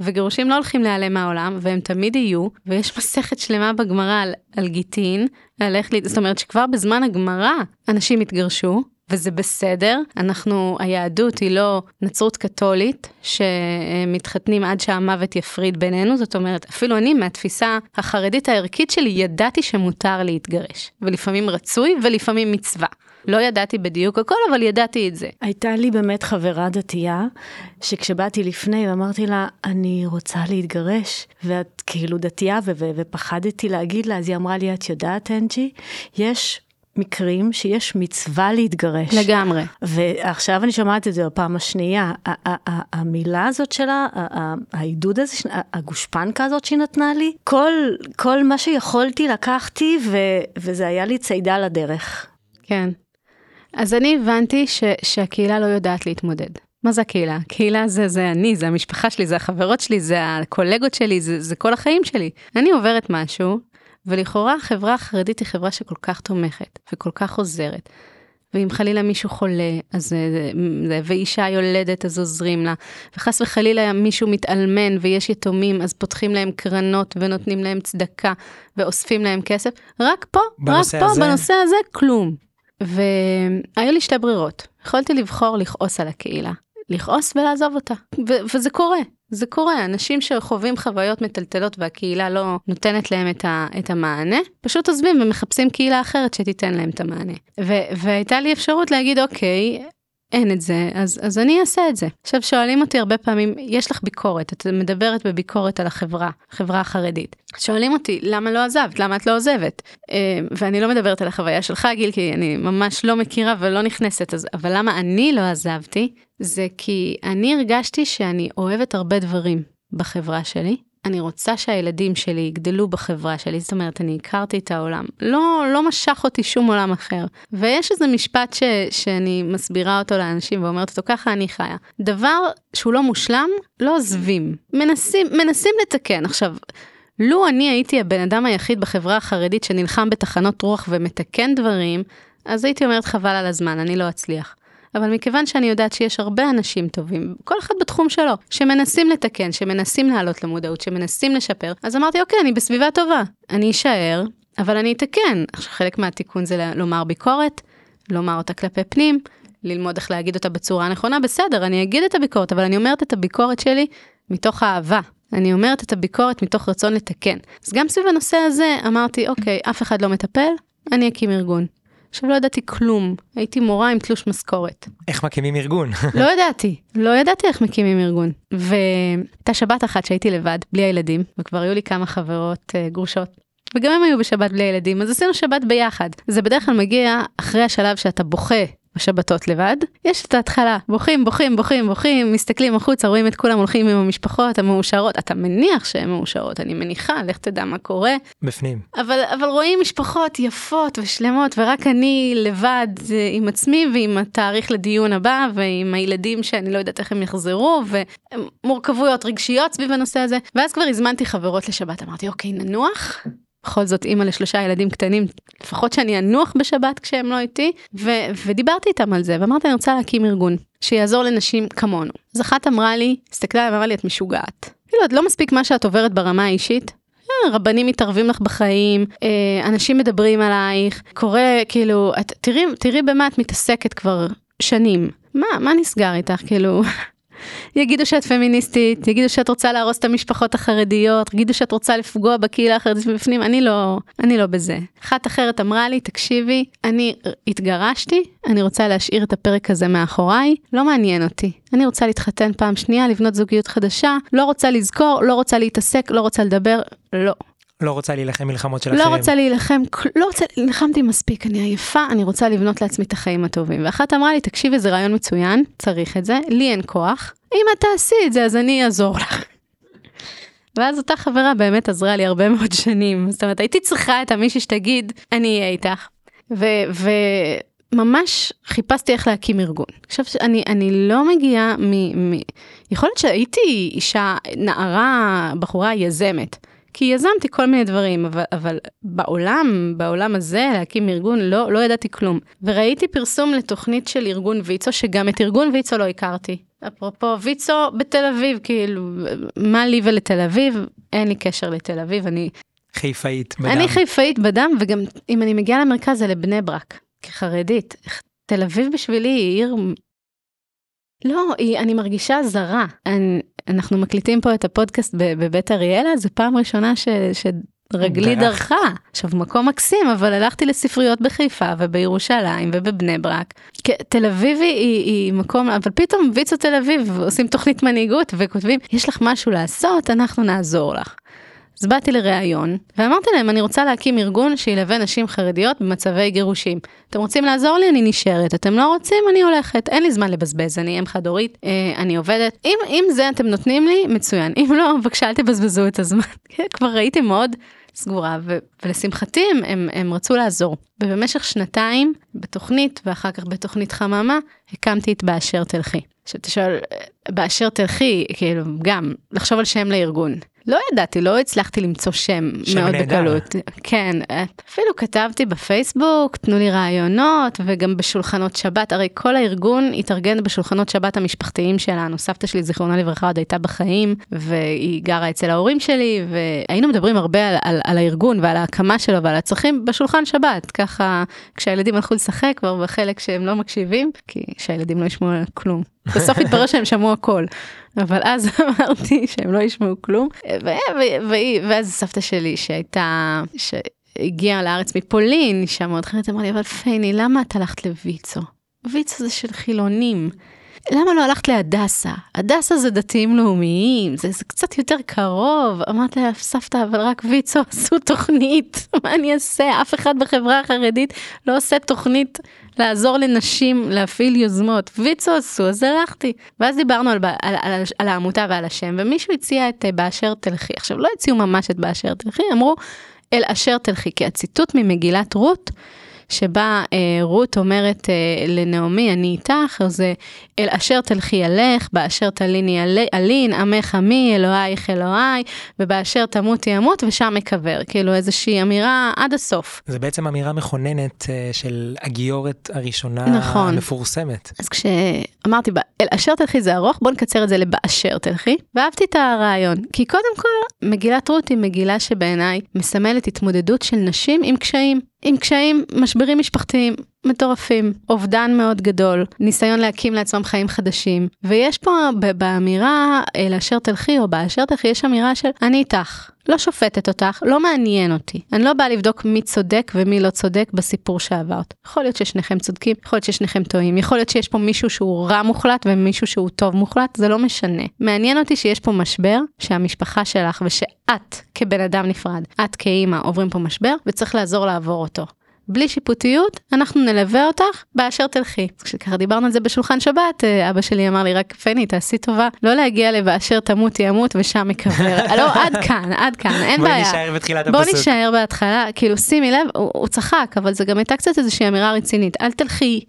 וגירושים לא הולכים להיעלם מהעולם, והם תמיד יהיו, ויש מסכת שלמה בגמרא על, על גיטין, על איך, זאת אומרת שכבר בזמן הגמרא אנשים התגרשו, וזה בסדר. אנחנו, היהדות היא לא נצרות קתולית, שמתחתנים עד שהמוות יפריד בינינו, זאת אומרת, אפילו אני מהתפיסה החרדית הערכית שלי, ידעתי שמותר להתגרש. ולפעמים רצוי ולפעמים מצווה. לא ידעתי בדיוק הכל, אבל ידעתי את זה. הייתה לי באמת חברה דתייה, שכשבאתי לפני ואמרתי לה, אני רוצה להתגרש, ואת כאילו דתייה, ו- ו- ופחדתי להגיד לה, אז היא אמרה לי, את יודעת, אנג'י, יש מקרים שיש מצווה להתגרש. לגמרי. ועכשיו אני שומעת את זה בפעם השנייה. המילה הזאת שלה, העידוד הזה, הגושפנקה הזאת שהיא נתנה לי, כל, כל מה שיכולתי לקחתי, ו, וזה היה לי צידה לדרך. כן. אז אני הבנתי ש, שהקהילה לא יודעת להתמודד. מה זה הקהילה? קהילה זה, זה אני, זה המשפחה שלי, זה החברות שלי, זה הקולגות שלי, זה, זה כל החיים שלי. אני עוברת משהו, ולכאורה החברה החרדית היא חברה שכל כך תומכת וכל כך עוזרת. ואם חלילה מישהו חולה, אז זה, ואישה יולדת, אז עוזרים לה. וחס וחלילה מישהו מתאלמן ויש יתומים, אז פותחים להם קרנות ונותנים להם צדקה ואוספים להם כסף. רק פה, רק פה, הזה... בנושא הזה, כלום. והיו לי שתי ברירות. יכולתי לבחור לכעוס על הקהילה, לכעוס ולעזוב אותה. ו- וזה קורה, זה קורה. אנשים שחווים חוויות מטלטלות והקהילה לא נותנת להם את, ה- את המענה, פשוט עוזבים ומחפשים קהילה אחרת שתיתן להם את המענה. ו- והייתה לי אפשרות להגיד, אוקיי, אין את זה, אז, אז אני אעשה את זה. עכשיו, שואלים אותי הרבה פעמים, יש לך ביקורת, את מדברת בביקורת על החברה, החברה החרדית. שואלים אותי, למה לא עזבת? למה את לא עוזבת? אה, ואני לא מדברת על החוויה שלך, גיל, כי אני ממש לא מכירה ולא נכנסת, אז, אבל למה אני לא עזבתי? זה כי אני הרגשתי שאני אוהבת הרבה דברים בחברה שלי, אני רוצה שהילדים שלי יגדלו בחברה שלי, זאת אומרת, אני הכרתי את העולם. לא, לא משך אותי שום עולם אחר. ויש איזה משפט ש, שאני מסבירה אותו לאנשים ואומרת אותו, ככה אני חיה. דבר שהוא לא מושלם, לא עוזבים. מנסים, מנסים לתקן. עכשיו, לו אני הייתי הבן אדם היחיד בחברה החרדית שנלחם בתחנות רוח ומתקן דברים, אז הייתי אומרת חבל על הזמן, אני לא אצליח. אבל מכיוון שאני יודעת שיש הרבה אנשים טובים, כל אחד בתחום שלו, שמנסים לתקן, שמנסים להעלות למודעות, שמנסים לשפר, אז אמרתי, אוקיי, אני בסביבה טובה, אני אשאר, אבל אני אתקן. עכשיו, חלק מהתיקון זה לומר ביקורת, לומר אותה כלפי פנים, ללמוד איך להגיד אותה בצורה הנכונה, בסדר, אני אגיד את הביקורת, אבל אני אומרת את הביקורת שלי מתוך אהבה. אני אומרת את הביקורת מתוך רצון לתקן. אז גם סביב הנושא הזה אמרתי, אוקיי, אף אחד לא מטפל, אני אקים ארגון. עכשיו לא ידעתי כלום, הייתי מורה עם תלוש משכורת. איך מקימים ארגון? לא ידעתי, לא ידעתי איך מקימים ארגון. והייתה שבת אחת שהייתי לבד, בלי הילדים, וכבר היו לי כמה חברות uh, גרושות. וגם הם היו בשבת בלי הילדים, אז עשינו שבת ביחד. זה בדרך כלל מגיע אחרי השלב שאתה בוכה בשבתות לבד. יש את ההתחלה, בוכים, בוכים, בוכים, בוכים, מסתכלים החוצה, רואים את כולם הולכים עם המשפחות המאושרות. אתה מניח שהן מאושרות, אני מניחה, לך תדע מה קורה. בפנים. אבל, אבל רואים משפחות יפות ושלמות, ורק אני לבד אה, עם עצמי ועם התאריך לדיון הבא, ועם הילדים שאני לא יודעת איך הם יחזרו, ומורכבויות רגשיות סביב הנושא הזה. ואז כבר הזמנתי חברות לשבת, אמרתי, אוקיי, ננוח. בכל זאת אימא לשלושה ילדים קטנים, לפחות שאני אנוח בשבת כשהם לא איתי, ו- ודיברתי איתם על זה, ואמרתי אני רוצה להקים ארגון שיעזור לנשים כמונו. אז אחת אמרה לי, הסתכלה עליי ואמרה לי את משוגעת. כאילו את לא מספיק מה שאת עוברת ברמה האישית, אה, רבנים מתערבים לך בחיים, אה, אנשים מדברים עלייך, קורה כאילו, את, תראי, תראי במה את מתעסקת כבר שנים. מה, מה נסגר איתך? כאילו, יגידו שאת פמיניסטית, יגידו שאת רוצה להרוס את המשפחות החרדיות, יגידו שאת רוצה לפגוע בקהילה החרדית מבפנים, אני לא, אני לא בזה. אחת אחרת אמרה לי, תקשיבי, אני התגרשתי, אני רוצה להשאיר את הפרק הזה מאחוריי, לא מעניין אותי. אני רוצה להתחתן פעם שנייה, לבנות זוגיות חדשה, לא רוצה לזכור, לא רוצה להתעסק, לא רוצה לדבר, לא. לא רוצה להילחם מלחמות של לא אחרים. לא רוצה להילחם, לא רוצה, נלחמתי מספיק, אני עייפה, אני רוצה לבנות לעצמי את החיים הטובים. ואחת אמרה לי, תקשיבי, זה רעיון מצוין, צריך את זה, לי אין כוח, אם את תעשי את זה, אז אני אעזור לך. ואז אותה חברה באמת עזרה לי הרבה מאוד שנים. זאת אומרת, הייתי צריכה את המישהי שתגיד, אני אהיה איתך. וממש חיפשתי איך להקים ארגון. עכשיו, אני, אני לא מגיעה מ... מ... יכול להיות שהייתי אישה, נערה, בחורה יזמת. כי יזמתי כל מיני דברים, אבל, אבל בעולם, בעולם הזה, להקים ארגון, לא, לא ידעתי כלום. וראיתי פרסום לתוכנית של ארגון ויצו, שגם את ארגון ויצו לא הכרתי. אפרופו ויצו בתל אביב, כאילו, מה לי ולתל אביב? אין לי קשר לתל אביב, אני... חיפאית בדם. אני חיפאית בדם, וגם אם אני מגיעה למרכז זה לבני ברק, כחרדית. תל אביב בשבילי היא עיר... לא, היא, אני מרגישה זרה. אני, אנחנו מקליטים פה את הפודקאסט בבית אריאלה, זו פעם ראשונה ש, שרגלי דרך. דרכה. עכשיו, מקום מקסים, אבל הלכתי לספריות בחיפה ובירושלים ובבני ברק. תל אביב היא, היא מקום, אבל פתאום ויצו תל אביב עושים תוכנית מנהיגות וכותבים, יש לך משהו לעשות, אנחנו נעזור לך. אז באתי לראיון, ואמרתי להם, אני רוצה להקים ארגון שילווה נשים חרדיות במצבי גירושים. אתם רוצים לעזור לי? אני נשארת. אתם לא רוצים? אני הולכת. אין לי זמן לבזבז, אני אם חד-הורית, אה, אני עובדת. אם, אם זה אתם נותנים לי, מצוין. אם לא, בבקשה אל תבזבזו את הזמן. כן, כבר ראיתי מאוד סגורה, ו- ולשמחתי הם, הם, הם רצו לעזור. ובמשך שנתיים, בתוכנית, ואחר כך בתוכנית חממה, הקמתי את באשר תלכי. עכשיו תשאל, באשר תלכי, כאילו, גם, לחשוב על שם לארגון. לא ידעתי, לא הצלחתי למצוא שם, שם מאוד נהדר. בקלות. כן, אפילו כתבתי בפייסבוק, תנו לי רעיונות, וגם בשולחנות שבת, הרי כל הארגון התארגן בשולחנות שבת המשפחתיים שלנו. סבתא שלי, זיכרונה לברכה, עוד הייתה בחיים, והיא גרה אצל ההורים שלי, והיינו מדברים הרבה על, על, על הארגון ועל ההקמה שלו ועל הצרכים בשולחן שבת, ככה כשהילדים הלכו לשחק כבר בחלק שהם לא מקשיבים, כי שהילדים לא ישמעו כלום. בסוף התברר שהם שמעו הכל. אבל אז אמרתי שהם לא ישמעו כלום. ואז סבתא שלי שהייתה, שהגיעה לארץ מפולין, אישה מאוד חרדית, אמרה לי, אבל פייני, למה את הלכת לויצו? ויצו זה של חילונים. למה לא הלכת להדסה? הדסה זה דתיים לאומיים, זה, זה קצת יותר קרוב. אמרתי לה, סבתא, אבל רק ויצו עשו תוכנית, מה אני אעשה? אף אחד בחברה החרדית לא עושה תוכנית לעזור לנשים להפעיל יוזמות. ויצו עשו, אז הלכתי. ואז דיברנו על, על, על, על העמותה ועל השם, ומישהו הציע את אה, באשר תלכי. עכשיו, לא הציעו ממש את באשר תלכי, אמרו אל אשר תלכי, כי הציטוט ממגילת רות, שבה אה, רות אומרת אה, לנעמי, אני איתך, זה אל אשר תלכי ילך, באשר תליני אל- אלין, עמך עמי, אלוהיך אלוהי, ובאשר תמותי אמות, ושם אקבר. כאילו איזושהי אמירה עד הסוף. זה בעצם אמירה מכוננת אה, של הגיורת הראשונה נכון. המפורסמת. אז כשאמרתי, אל אשר תלכי זה ארוך, בוא נקצר את זה לבאשר תלכי, ואהבתי את הרעיון. כי קודם כל, מגילת רות היא מגילה שבעיניי מסמלת התמודדות של נשים עם קשיים. עם קשיים, משברים משפחתיים מטורפים, אובדן מאוד גדול, ניסיון להקים לעצמם חיים חדשים. ויש פה באמירה אל אשר תלכי או באשר תלכי, יש אמירה של אני איתך. לא שופטת אותך, לא מעניין אותי. אני לא באה לבדוק מי צודק ומי לא צודק בסיפור שעברת. יכול להיות ששניכם צודקים, יכול להיות ששניכם טועים, יכול להיות שיש פה מישהו שהוא רע מוחלט ומישהו שהוא טוב מוחלט, זה לא משנה. מעניין אותי שיש פה משבר, שהמשפחה שלך ושאת כבן אדם נפרד, את כאימא עוברים פה משבר וצריך לעזור לעבור אותו. בלי שיפוטיות, אנחנו נלווה אותך באשר תלכי. כשככה דיברנו על זה בשולחן שבת, אה, אבא שלי אמר לי, רק פני, תעשי טובה, לא להגיע לבאשר תמותי אמות ושם אקבר. לא, עד כאן, עד כאן, אין בואי בעיה. נישאר בתחילת בוא הפסוק. נישאר בהתחלה, כאילו שימי לב, הוא, הוא צחק, אבל זה גם הייתה קצת איזושהי אמירה רצינית, אל תלכי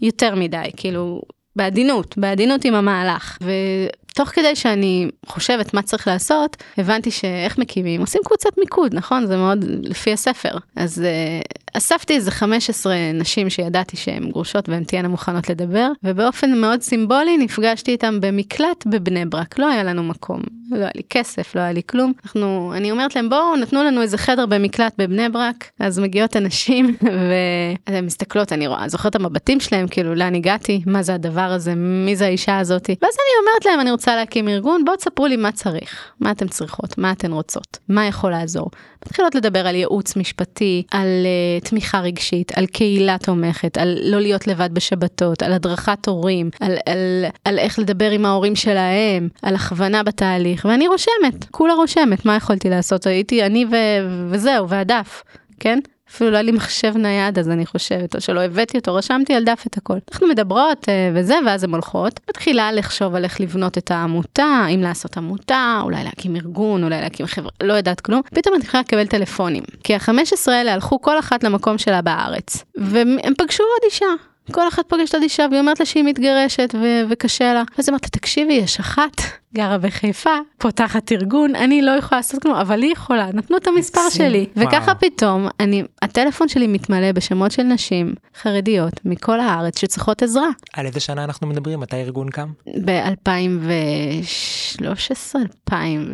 יותר מדי, כאילו, בעדינות, בעדינות עם המהלך. ותוך כדי שאני חושבת מה צריך לעשות, הבנתי שאיך מקימים, עושים קבוצת מיקוד, נכון? זה מאוד לפי הספר. אז uh, אספתי איזה 15 נשים שידעתי שהן גרושות והן תהיינה מוכנות לדבר, ובאופן מאוד סימבולי נפגשתי איתן במקלט בבני ברק, לא היה לנו מקום, לא היה לי כסף, לא היה לי כלום. אנחנו, אני אומרת להם, בואו, נתנו לנו איזה חדר במקלט בבני ברק, אז מגיעות הנשים, והן מסתכלות, אני רואה, זוכרת את המבטים שלהם, כאילו, לאן הגעתי, מה זה הדבר הזה, מי זה האישה הזאתי. ואז אני אומרת להם, אני רוצה להקים ארגון, בואו תספרו לי מה צריך, מה אתן צריכות, מה אתן רוצות, מה יכול לעזור. מתחילות לדבר על ייעוץ משפטי, על uh, תמיכה רגשית, על קהילה תומכת, על לא להיות לבד בשבתות, על הדרכת הורים, על, על, על איך לדבר עם ההורים שלהם, על הכוונה בתהליך, ואני רושמת, כולה רושמת, מה יכולתי לעשות? הייתי אני ו- וזהו, והדף, כן? אפילו לא היה לי מחשב נייד אז אני חושבת, או שלא הבאתי אותו, רשמתי על דף את הכל. אנחנו מדברות אה, וזה, ואז הן הולכות. מתחילה לחשוב על איך לבנות את העמותה, אם לעשות עמותה, אולי להקים ארגון, אולי להקים חברה, לא יודעת כלום. פתאום אני מתחילה לקבל טלפונים. כי ה-15 האלה הלכו כל אחת למקום שלה בארץ. והם פגשו עוד אישה. כל אחת פוגשת עוד אישה והיא אומרת לה שהיא מתגרשת ו- וקשה לה. אז אמרת לה, תקשיבי, יש אחת, גרה בחיפה, פותחת ארגון, אני לא יכולה לעשות כלום, אבל היא יכולה, נתנו את המספר. שלי. וככה פתאום, אני, הטלפון שלי מתמלא בשמות של נשים חרדיות מכל הארץ שצריכות עזרה. על איזה שנה אנחנו מדברים? מתי הארגון קם? ב-2013, 2000,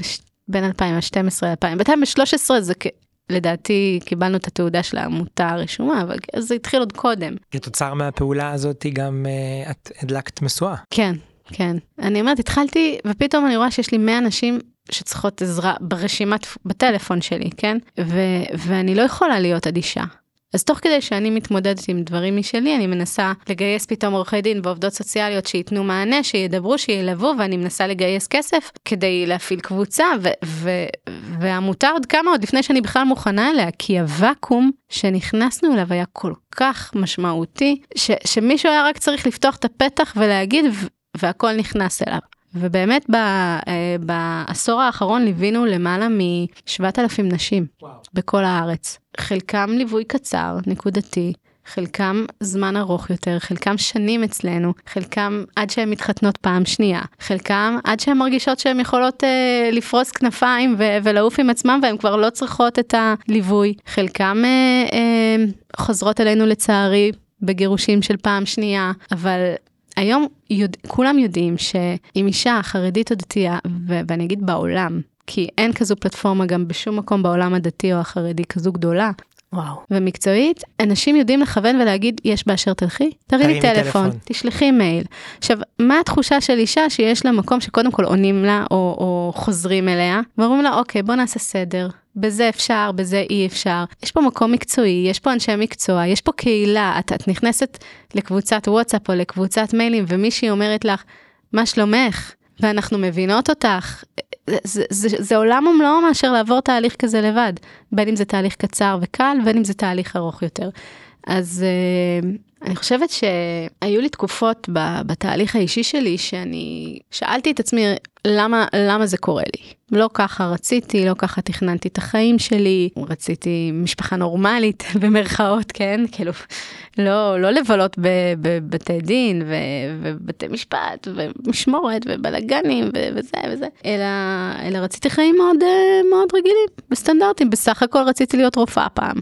בין 2012 ל-2000, ב-2013 זה כ... לדעתי קיבלנו את התעודה של העמותה הרשומה, אבל זה התחיל עוד קודם. כתוצר מהפעולה הזאת גם uh, את הדלקת משואה. כן, כן. אני אומרת, התחלתי, ופתאום אני רואה שיש לי 100 נשים שצריכות עזרה ברשימת, בטלפון שלי, כן? ו- ואני לא יכולה להיות אדישה. אז תוך כדי שאני מתמודדת עם דברים משלי, אני מנסה לגייס פתאום עורכי דין ועובדות סוציאליות שייתנו מענה, שידברו, שילוו, ואני מנסה לגייס כסף כדי להפעיל קבוצה, והעמותה עוד כמה עוד לפני שאני בכלל מוכנה אליה, כי הוואקום שנכנסנו אליו היה כל כך משמעותי, שמישהו היה רק צריך לפתוח את הפתח ולהגיד, והכל נכנס אליו. ובאמת ב, אה, בעשור האחרון ליווינו למעלה מ-7,000 נשים וואו. בכל הארץ. חלקם ליווי קצר, נקודתי, חלקם זמן ארוך יותר, חלקם שנים אצלנו, חלקם עד שהן מתחתנות פעם שנייה, חלקם עד שהן מרגישות שהן יכולות אה, לפרוס כנפיים ו- ולעוף עם עצמם והן כבר לא צריכות את הליווי, חלקם אה, אה, חוזרות אלינו לצערי בגירושים של פעם שנייה, אבל היום יודע, כולם יודעים שאם אישה חרדית או דתייה, ו- ואני אגיד בעולם, כי אין כזו פלטפורמה גם בשום מקום בעולם הדתי או החרדי כזו גדולה. וואו. ומקצועית, אנשים יודעים לכוון ולהגיד, יש באשר תלכי, תרימי טלפון, טלפון, תשלחי מייל. עכשיו, מה התחושה של אישה שיש לה מקום שקודם כל עונים לה או, או חוזרים אליה, ואומרים לה, אוקיי, בוא נעשה סדר, בזה אפשר, בזה אי אפשר. יש פה מקום מקצועי, יש פה אנשי מקצוע, יש פה קהילה, את, את נכנסת לקבוצת וואטסאפ או לקבוצת מיילים ומישהי אומרת לך, מה שלומך? ואנחנו מבינות אותך. זה, זה, זה, זה עולם ומלואו מאשר לעבור תהליך כזה לבד, בין אם זה תהליך קצר וקל, בין אם זה תהליך ארוך יותר. אז uh, אני חושבת שהיו לי תקופות בתהליך האישי שלי שאני שאלתי את עצמי למה, למה זה קורה לי. לא ככה רציתי, לא ככה תכננתי את החיים שלי, רציתי משפחה נורמלית במרכאות, כן? כאילו, לא, לא לבלות בבתי דין ובתי משפט ומשמורת ובלאגנים וזה וזה, אלא, אלא רציתי חיים מאוד, אה, מאוד רגילים, בסטנדרטים. בסך הכל רציתי להיות רופאה פעם.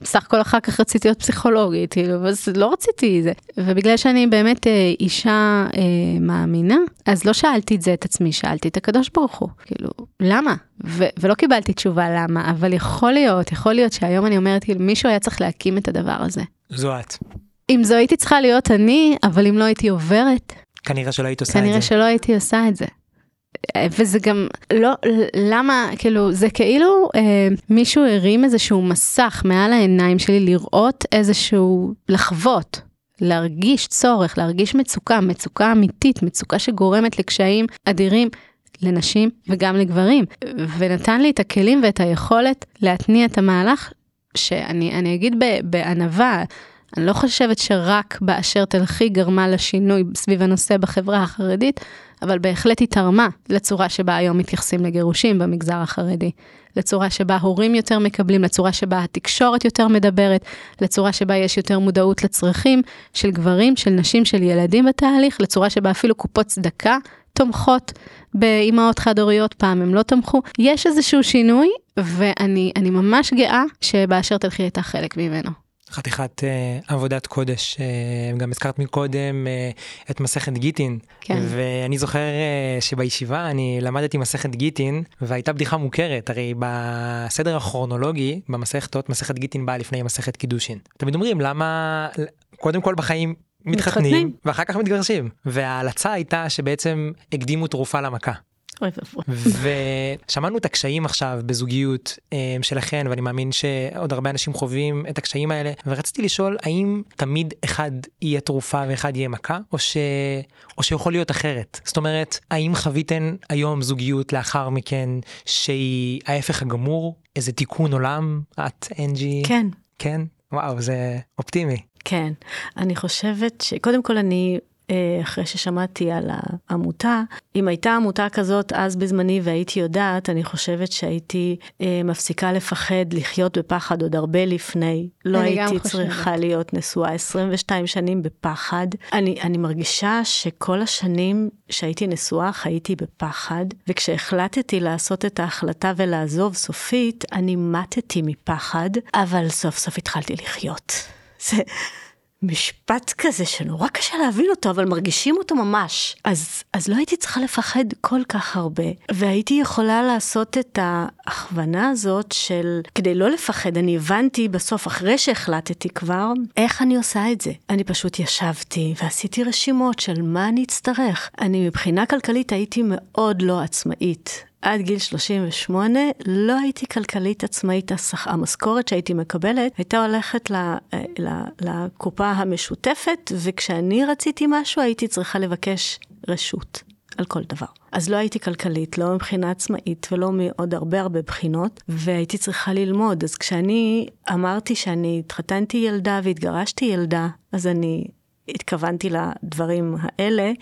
בסך הכל אחר כך רציתי להיות פסיכולוגית, כאילו, אז לא רציתי זה. ובגלל שאני באמת אה, אישה אה, מאמינה, אז לא שאלתי את זה את עצמי, שאלתי את הקדוש ברוך הוא, כאילו, למה? ו- ולא קיבלתי תשובה למה, אבל יכול להיות, יכול להיות שהיום אני אומרת, כאילו, מישהו היה צריך להקים את הדבר הזה. זו את. אם זו הייתי צריכה להיות אני, אבל אם לא הייתי עוברת, כנראה שלא היית עושה את זה. כנראה שלא הייתי עושה את זה. וזה גם לא, למה, כאילו, זה כאילו אה, מישהו הרים איזשהו מסך מעל העיניים שלי לראות איזשהו, לחוות, להרגיש צורך, להרגיש מצוקה, מצוקה אמיתית, מצוקה שגורמת לקשיים אדירים. לנשים וגם לגברים, ונתן לי את הכלים ואת היכולת להתניע את המהלך, שאני אגיד בענווה, אני לא חושבת שרק באשר תלכי גרמה לשינוי סביב הנושא בחברה החרדית, אבל בהחלט היא תרמה לצורה שבה היום מתייחסים לגירושים במגזר החרדי. לצורה שבה הורים יותר מקבלים, לצורה שבה התקשורת יותר מדברת, לצורה שבה יש יותר מודעות לצרכים של גברים, של נשים, של ילדים בתהליך, לצורה שבה אפילו קופות צדקה תומכות באימהות חד-הוריות, פעם הם לא תמכו. יש איזשהו שינוי, ואני ממש גאה שבאשר תלכי הייתה חלק ממנו. חתיכת uh, עבודת קודש, uh, גם הזכרת מקודם uh, את מסכת גיטין, כן. ואני זוכר uh, שבישיבה אני למדתי מסכת גיטין, והייתה בדיחה מוכרת, הרי בסדר הכרונולוגי, במסכתות, מסכת גיטין באה לפני מסכת קידושין. תמיד אומרים למה, קודם כל בחיים מתחתנים, מתחתנים ואחר כך מתגרשים, וההלצה הייתה שבעצם הקדימו תרופה למכה. ושמענו את הקשיים עכשיו בזוגיות אה, שלכן ואני מאמין שעוד הרבה אנשים חווים את הקשיים האלה ורציתי לשאול האם תמיד אחד יהיה תרופה ואחד יהיה מכה או ש... או שיכול להיות אחרת? זאת אומרת האם חוויתן היום זוגיות לאחר מכן שהיא ההפך הגמור? איזה תיקון עולם את אנג'י? כן. כן? וואו זה אופטימי. כן. אני חושבת שקודם כל אני אחרי ששמעתי על העמותה, אם הייתה עמותה כזאת אז בזמני והייתי יודעת, אני חושבת שהייתי אה, מפסיקה לפחד לחיות בפחד עוד הרבה לפני. לא הייתי צריכה להיות נשואה 22 שנים בפחד. אני, אני מרגישה שכל השנים שהייתי נשואה חייתי בפחד, וכשהחלטתי לעשות את ההחלטה ולעזוב סופית, אני מתתי מפחד, אבל סוף סוף התחלתי לחיות. זה... משפט כזה שנורא קשה להבין אותו, אבל מרגישים אותו ממש. אז, אז לא הייתי צריכה לפחד כל כך הרבה, והייתי יכולה לעשות את ההכוונה הזאת של, כדי לא לפחד, אני הבנתי בסוף, אחרי שהחלטתי כבר, איך אני עושה את זה. אני פשוט ישבתי ועשיתי רשימות של מה אני אצטרך. אני מבחינה כלכלית הייתי מאוד לא עצמאית. עד גיל 38 לא הייתי כלכלית עצמאית, המשכורת שהייתי מקבלת הייתה הולכת לקופה המשותפת, וכשאני רציתי משהו הייתי צריכה לבקש רשות על כל דבר. אז לא הייתי כלכלית, לא מבחינה עצמאית ולא מעוד הרבה הרבה בחינות, והייתי צריכה ללמוד. אז כשאני אמרתי שאני התחתנתי ילדה והתגרשתי ילדה, אז אני התכוונתי לדברים האלה,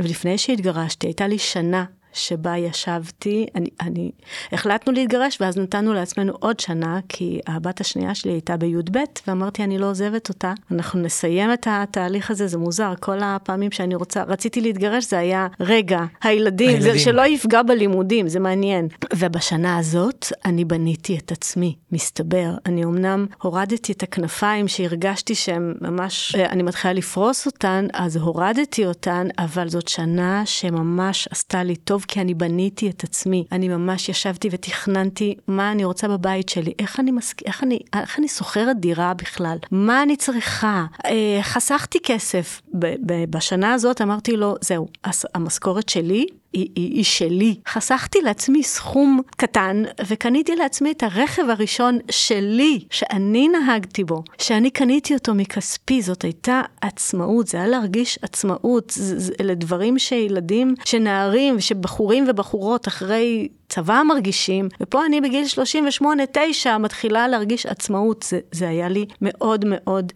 ולפני שהתגרשתי הייתה לי שנה שבה ישבתי, אני, אני, החלטנו להתגרש ואז נתנו לעצמנו עוד שנה, כי הבת השנייה שלי הייתה בי"ב, ואמרתי, אני לא עוזבת אותה, אנחנו נסיים את התהליך הזה, זה מוזר, כל הפעמים שאני רוצה, רציתי להתגרש, זה היה, רגע, הילדים, הילדים. זה שלא יפגע בלימודים, זה מעניין. ובשנה הזאת אני בניתי את עצמי, מסתבר. אני אמנם הורדתי את הכנפיים שהרגשתי שהם ממש, אני מתחילה לפרוס אותן, אז הורדתי אותן, אבל זאת שנה שממש עשתה לי טוב. כי אני בניתי את עצמי. אני ממש ישבתי ותכננתי מה אני רוצה בבית שלי, איך אני, מסק... איך אני, איך אני שוכרת דירה בכלל, מה אני צריכה. אה, חסכתי כסף. ב- ב- בשנה הזאת אמרתי לו, זהו, המשכורת שלי, היא, היא, היא שלי. חסכתי לעצמי סכום קטן וקניתי לעצמי את הרכב הראשון שלי, שאני נהגתי בו, שאני קניתי אותו מכספי, זאת הייתה עצמאות, זה היה להרגיש עצמאות, אלה דברים שילדים, שנערים, שבחורים ובחורות אחרי צבא מרגישים, ופה אני בגיל 38-9 מתחילה להרגיש עצמאות, זה, זה היה לי מאוד מאוד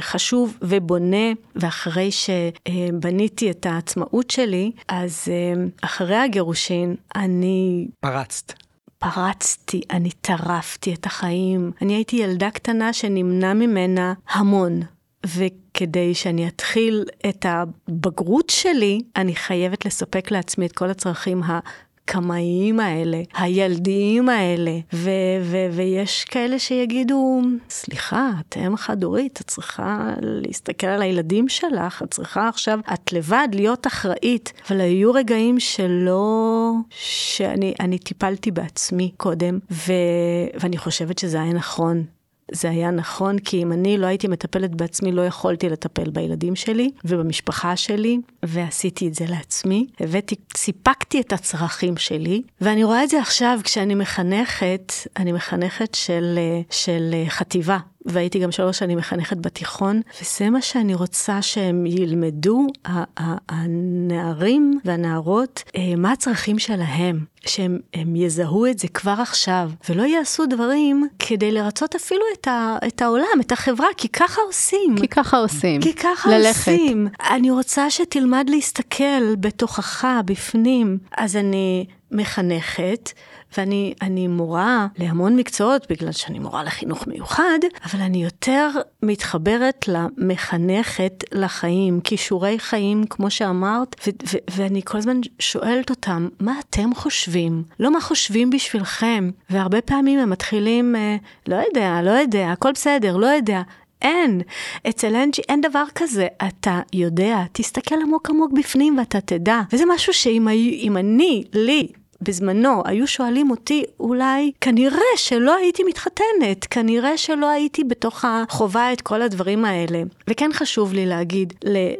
חשוב ובונה, ואחרי שבניתי את העצמאות שלי, אז אה, אחרי הגירושין אני... פרצת. פרצתי, אני טרפתי את החיים. אני הייתי ילדה קטנה שנמנע ממנה המון. וכדי שאני אתחיל את הבגרות שלי, אני חייבת לספק לעצמי את כל הצרכים הקמאיים האלה, הילדיים האלה, ו- ו- ויש כאלה שיגידו, סליחה, את אם חד-הורית, את צריכה להסתכל על הילדים שלך, את צריכה עכשיו, את לבד להיות אחראית. אבל היו רגעים שלא, שאני טיפלתי בעצמי קודם, ו- ואני חושבת שזה היה נכון. זה היה נכון, כי אם אני לא הייתי מטפלת בעצמי, לא יכולתי לטפל בילדים שלי ובמשפחה שלי, ועשיתי את זה לעצמי. הבאתי, סיפקתי את הצרכים שלי, ואני רואה את זה עכשיו כשאני מחנכת, אני מחנכת של, של חטיבה. והייתי גם שלוש שנים מחנכת בתיכון, וזה מה שאני רוצה שהם ילמדו, הנערים והנערות, אה, מה הצרכים שלהם, שהם יזהו את זה כבר עכשיו, ולא יעשו דברים כדי לרצות אפילו את, ה, את העולם, את החברה, כי ככה עושים. כי ככה עושים. כי ככה ללכת. עושים. אני רוצה שתלמד להסתכל בתוכך, בפנים. אז אני מחנכת, ואני מורה להמון מקצועות, בגלל שאני מורה לחינוך מיוחד, אבל אני יותר מתחברת למחנכת לחיים, כישורי חיים, כמו שאמרת, ו- ו- ואני כל הזמן שואלת אותם, מה אתם חושבים? לא מה חושבים בשבילכם. והרבה פעמים הם מתחילים, אה, לא יודע, לא יודע, הכל בסדר, לא יודע. אין. אצל אנג'י אין דבר כזה. אתה יודע, תסתכל עמוק עמוק בפנים ואתה תדע. וזה משהו שאם אני, לי, בזמנו היו שואלים אותי, אולי כנראה שלא הייתי מתחתנת, כנראה שלא הייתי בתוך החובה את כל הדברים האלה. וכן חשוב לי להגיד,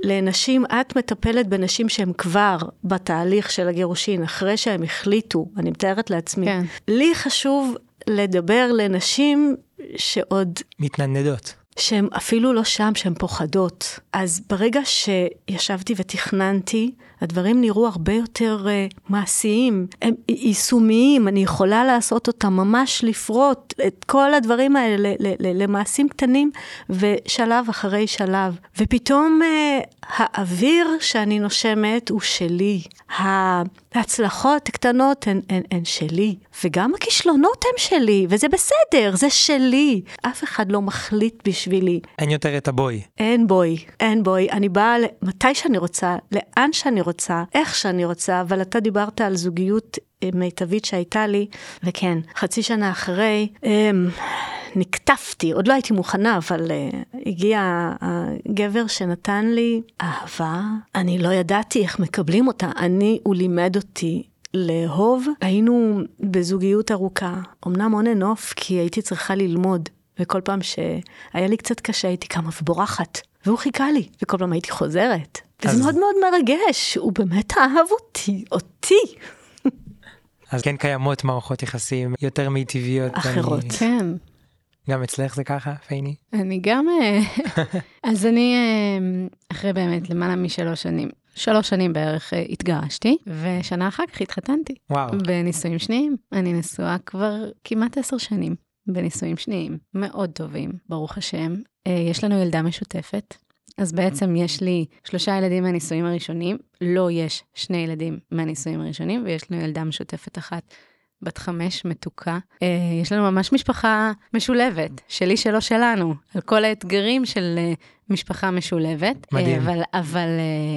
לנשים, את מטפלת בנשים שהן כבר בתהליך של הגירושין, אחרי שהם החליטו, אני מתארת לעצמי. כן. לי חשוב לדבר לנשים שעוד... מתנדנדות. שהן אפילו לא שם, שהן פוחדות. אז ברגע שישבתי ותכננתי, הדברים נראו הרבה יותר uh, מעשיים, הם יישומיים, אני יכולה לעשות אותם, ממש לפרוט את כל הדברים האלה למעשים קטנים, ושלב אחרי שלב. ופתאום uh, האוויר שאני נושמת הוא שלי. ההצלחות הקטנות הן, הן, הן שלי, וגם הכישלונות הם שלי, וזה בסדר, זה שלי. אף אחד לא מחליט בשבילי. אין יותר את הבוי. אין בוי, אין בוי. אני באה מתי שאני רוצה, לאן שאני רוצה, איך שאני רוצה, אבל אתה דיברת על זוגיות מיטבית שהייתה לי, וכן, חצי שנה אחרי, אמ, נקטפתי, עוד לא הייתי מוכנה, אבל uh, הגיע הגבר שנתן לי אהבה, אני לא ידעתי איך מקבלים אותה, אני, הוא לימד אותי לאהוב. היינו בזוגיות ארוכה, אמנם and off, כי הייתי צריכה ללמוד, וכל פעם שהיה לי קצת קשה הייתי קמה ובורחת, והוא חיכה לי, וכל פעם הייתי חוזרת. אז... וזה מאוד מאוד מרגש, הוא באמת אהב אותי, אותי. אז כן קיימות מערכות יחסים יותר מיטיביות. אחרות. אני... כן. גם אצלך זה ככה, פייני? אני גם... אה, אז אני, אה, אחרי באמת למעלה משלוש שנים, שלוש שנים בערך אה, התגרשתי, ושנה אחר כך התחתנתי. וואו. בנישואים שניים. אני נשואה כבר כמעט עשר שנים בנישואים שניים, מאוד טובים, ברוך השם. יש לנו ילדה משותפת, אז בעצם יש לי שלושה ילדים מהנישואים הראשונים, לא יש שני ילדים מהנישואים הראשונים, ויש לנו ילדה משותפת אחת בת חמש, מתוקה. Uh, יש לנו ממש משפחה משולבת, שלי שלו שלנו, על כל האתגרים של uh, משפחה משולבת. מדהים. אבל, אבל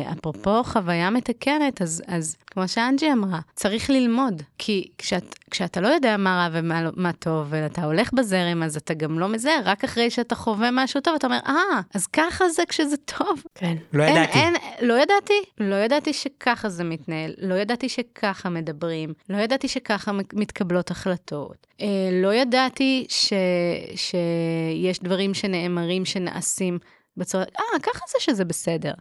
uh, אפרופו חוויה מתקנת, אז, אז כמו שאנג'י אמרה, צריך ללמוד. כי כשאת, כשאתה לא יודע מה רע ומה לא, מה טוב, ואתה הולך בזרם, אז אתה גם לא מזהה, רק אחרי שאתה חווה משהו טוב, אתה אומר, אה, ah, אז ככה זה כשזה טוב. כן. לא אין, ידעתי. אין, לא ידעתי, לא ידעתי שככה זה מתנהל, לא ידעתי שככה מדברים, לא ידעתי שככה מתקבלות החלטות, אה, לא ידעתי ש, שיש דברים שנאמרים, שנעשים. בצורה, אה, ככה זה שזה בסדר.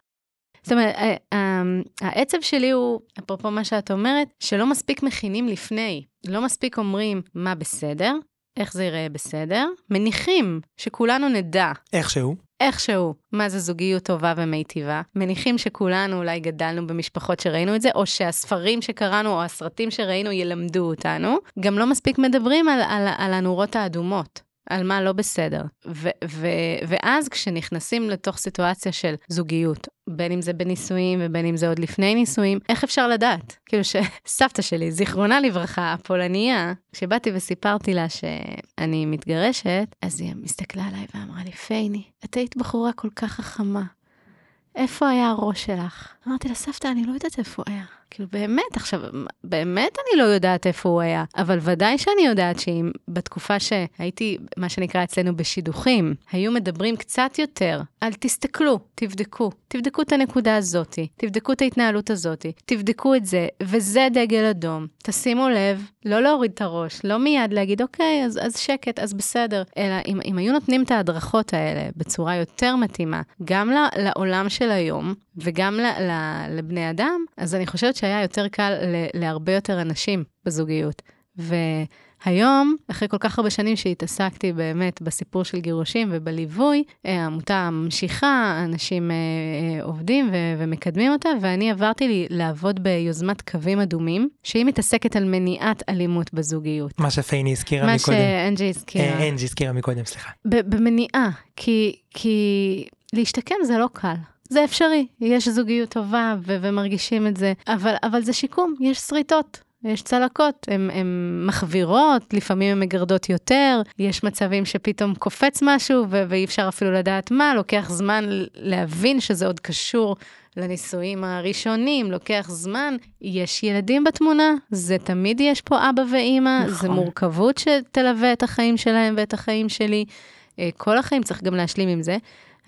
זאת אומרת, אה, אה, העצב שלי הוא, אפרופו מה שאת אומרת, שלא מספיק מכינים לפני. לא מספיק אומרים מה בסדר, איך זה ייראה בסדר, מניחים שכולנו נדע. איכשהו. איכשהו, מה זה זוגיות טובה ומיטיבה. מניחים שכולנו אולי גדלנו במשפחות שראינו את זה, או שהספרים שקראנו או הסרטים שראינו ילמדו אותנו. גם לא מספיק מדברים על, על, על הנורות האדומות. על מה לא בסדר. ו- ו- ואז כשנכנסים לתוך סיטואציה של זוגיות, בין אם זה בנישואים ובין אם זה עוד לפני נישואים, איך אפשר לדעת? כאילו שסבתא שלי, זיכרונה לברכה, הפולניה, כשבאתי וסיפרתי לה שאני מתגרשת, אז היא מסתכלה עליי ואמרה לי, פייני, את היית בחורה כל כך חכמה. איפה היה הראש שלך? אמרתי לה, סבתא, אני לא יודעת איפה היה. כאילו, באמת, עכשיו, באמת אני לא יודעת איפה הוא היה, אבל ודאי שאני יודעת שאם בתקופה שהייתי, מה שנקרא אצלנו בשידוכים, היו מדברים קצת יותר על תסתכלו, תבדקו, תבדקו את הנקודה הזאתי, תבדקו את ההתנהלות הזאתי, תבדקו את זה, וזה דגל אדום. תשימו לב, לא להוריד את הראש, לא מיד להגיד, אוקיי, אז, אז שקט, אז בסדר, אלא אם, אם היו נותנים את ההדרכות האלה בצורה יותר מתאימה, גם לעולם של היום, וגם לבני אדם, אז אני חושבת שהיה יותר קל ל, להרבה יותר אנשים בזוגיות. והיום, אחרי כל כך הרבה שנים שהתעסקתי באמת בסיפור של גירושים ובליווי, אה, העמותה ממשיכה, אנשים אה, אה, עובדים ו- ומקדמים אותה, ואני עברתי לי לעבוד ביוזמת קווים אדומים, שהיא מתעסקת על מניעת אלימות בזוגיות. מה שפייני הזכירה מה מקודם. מה שאנג'י הזכירה. אנג'י הזכירה מקודם, סליחה. במניעה, כי, כי להשתקם זה לא קל. זה אפשרי, יש זוגיות טובה ו- ומרגישים את זה, אבל, אבל זה שיקום, יש שריטות. יש צלקות, הן מחווירות, לפעמים הן מגרדות יותר, יש מצבים שפתאום קופץ משהו ו- ואי אפשר אפילו לדעת מה, לוקח זמן להבין שזה עוד קשור לנישואים הראשונים, לוקח זמן. יש ילדים בתמונה, זה תמיד יש פה אבא ואימא, נכון. זה מורכבות שתלווה את החיים שלהם ואת החיים שלי. אה, כל החיים צריך גם להשלים עם זה.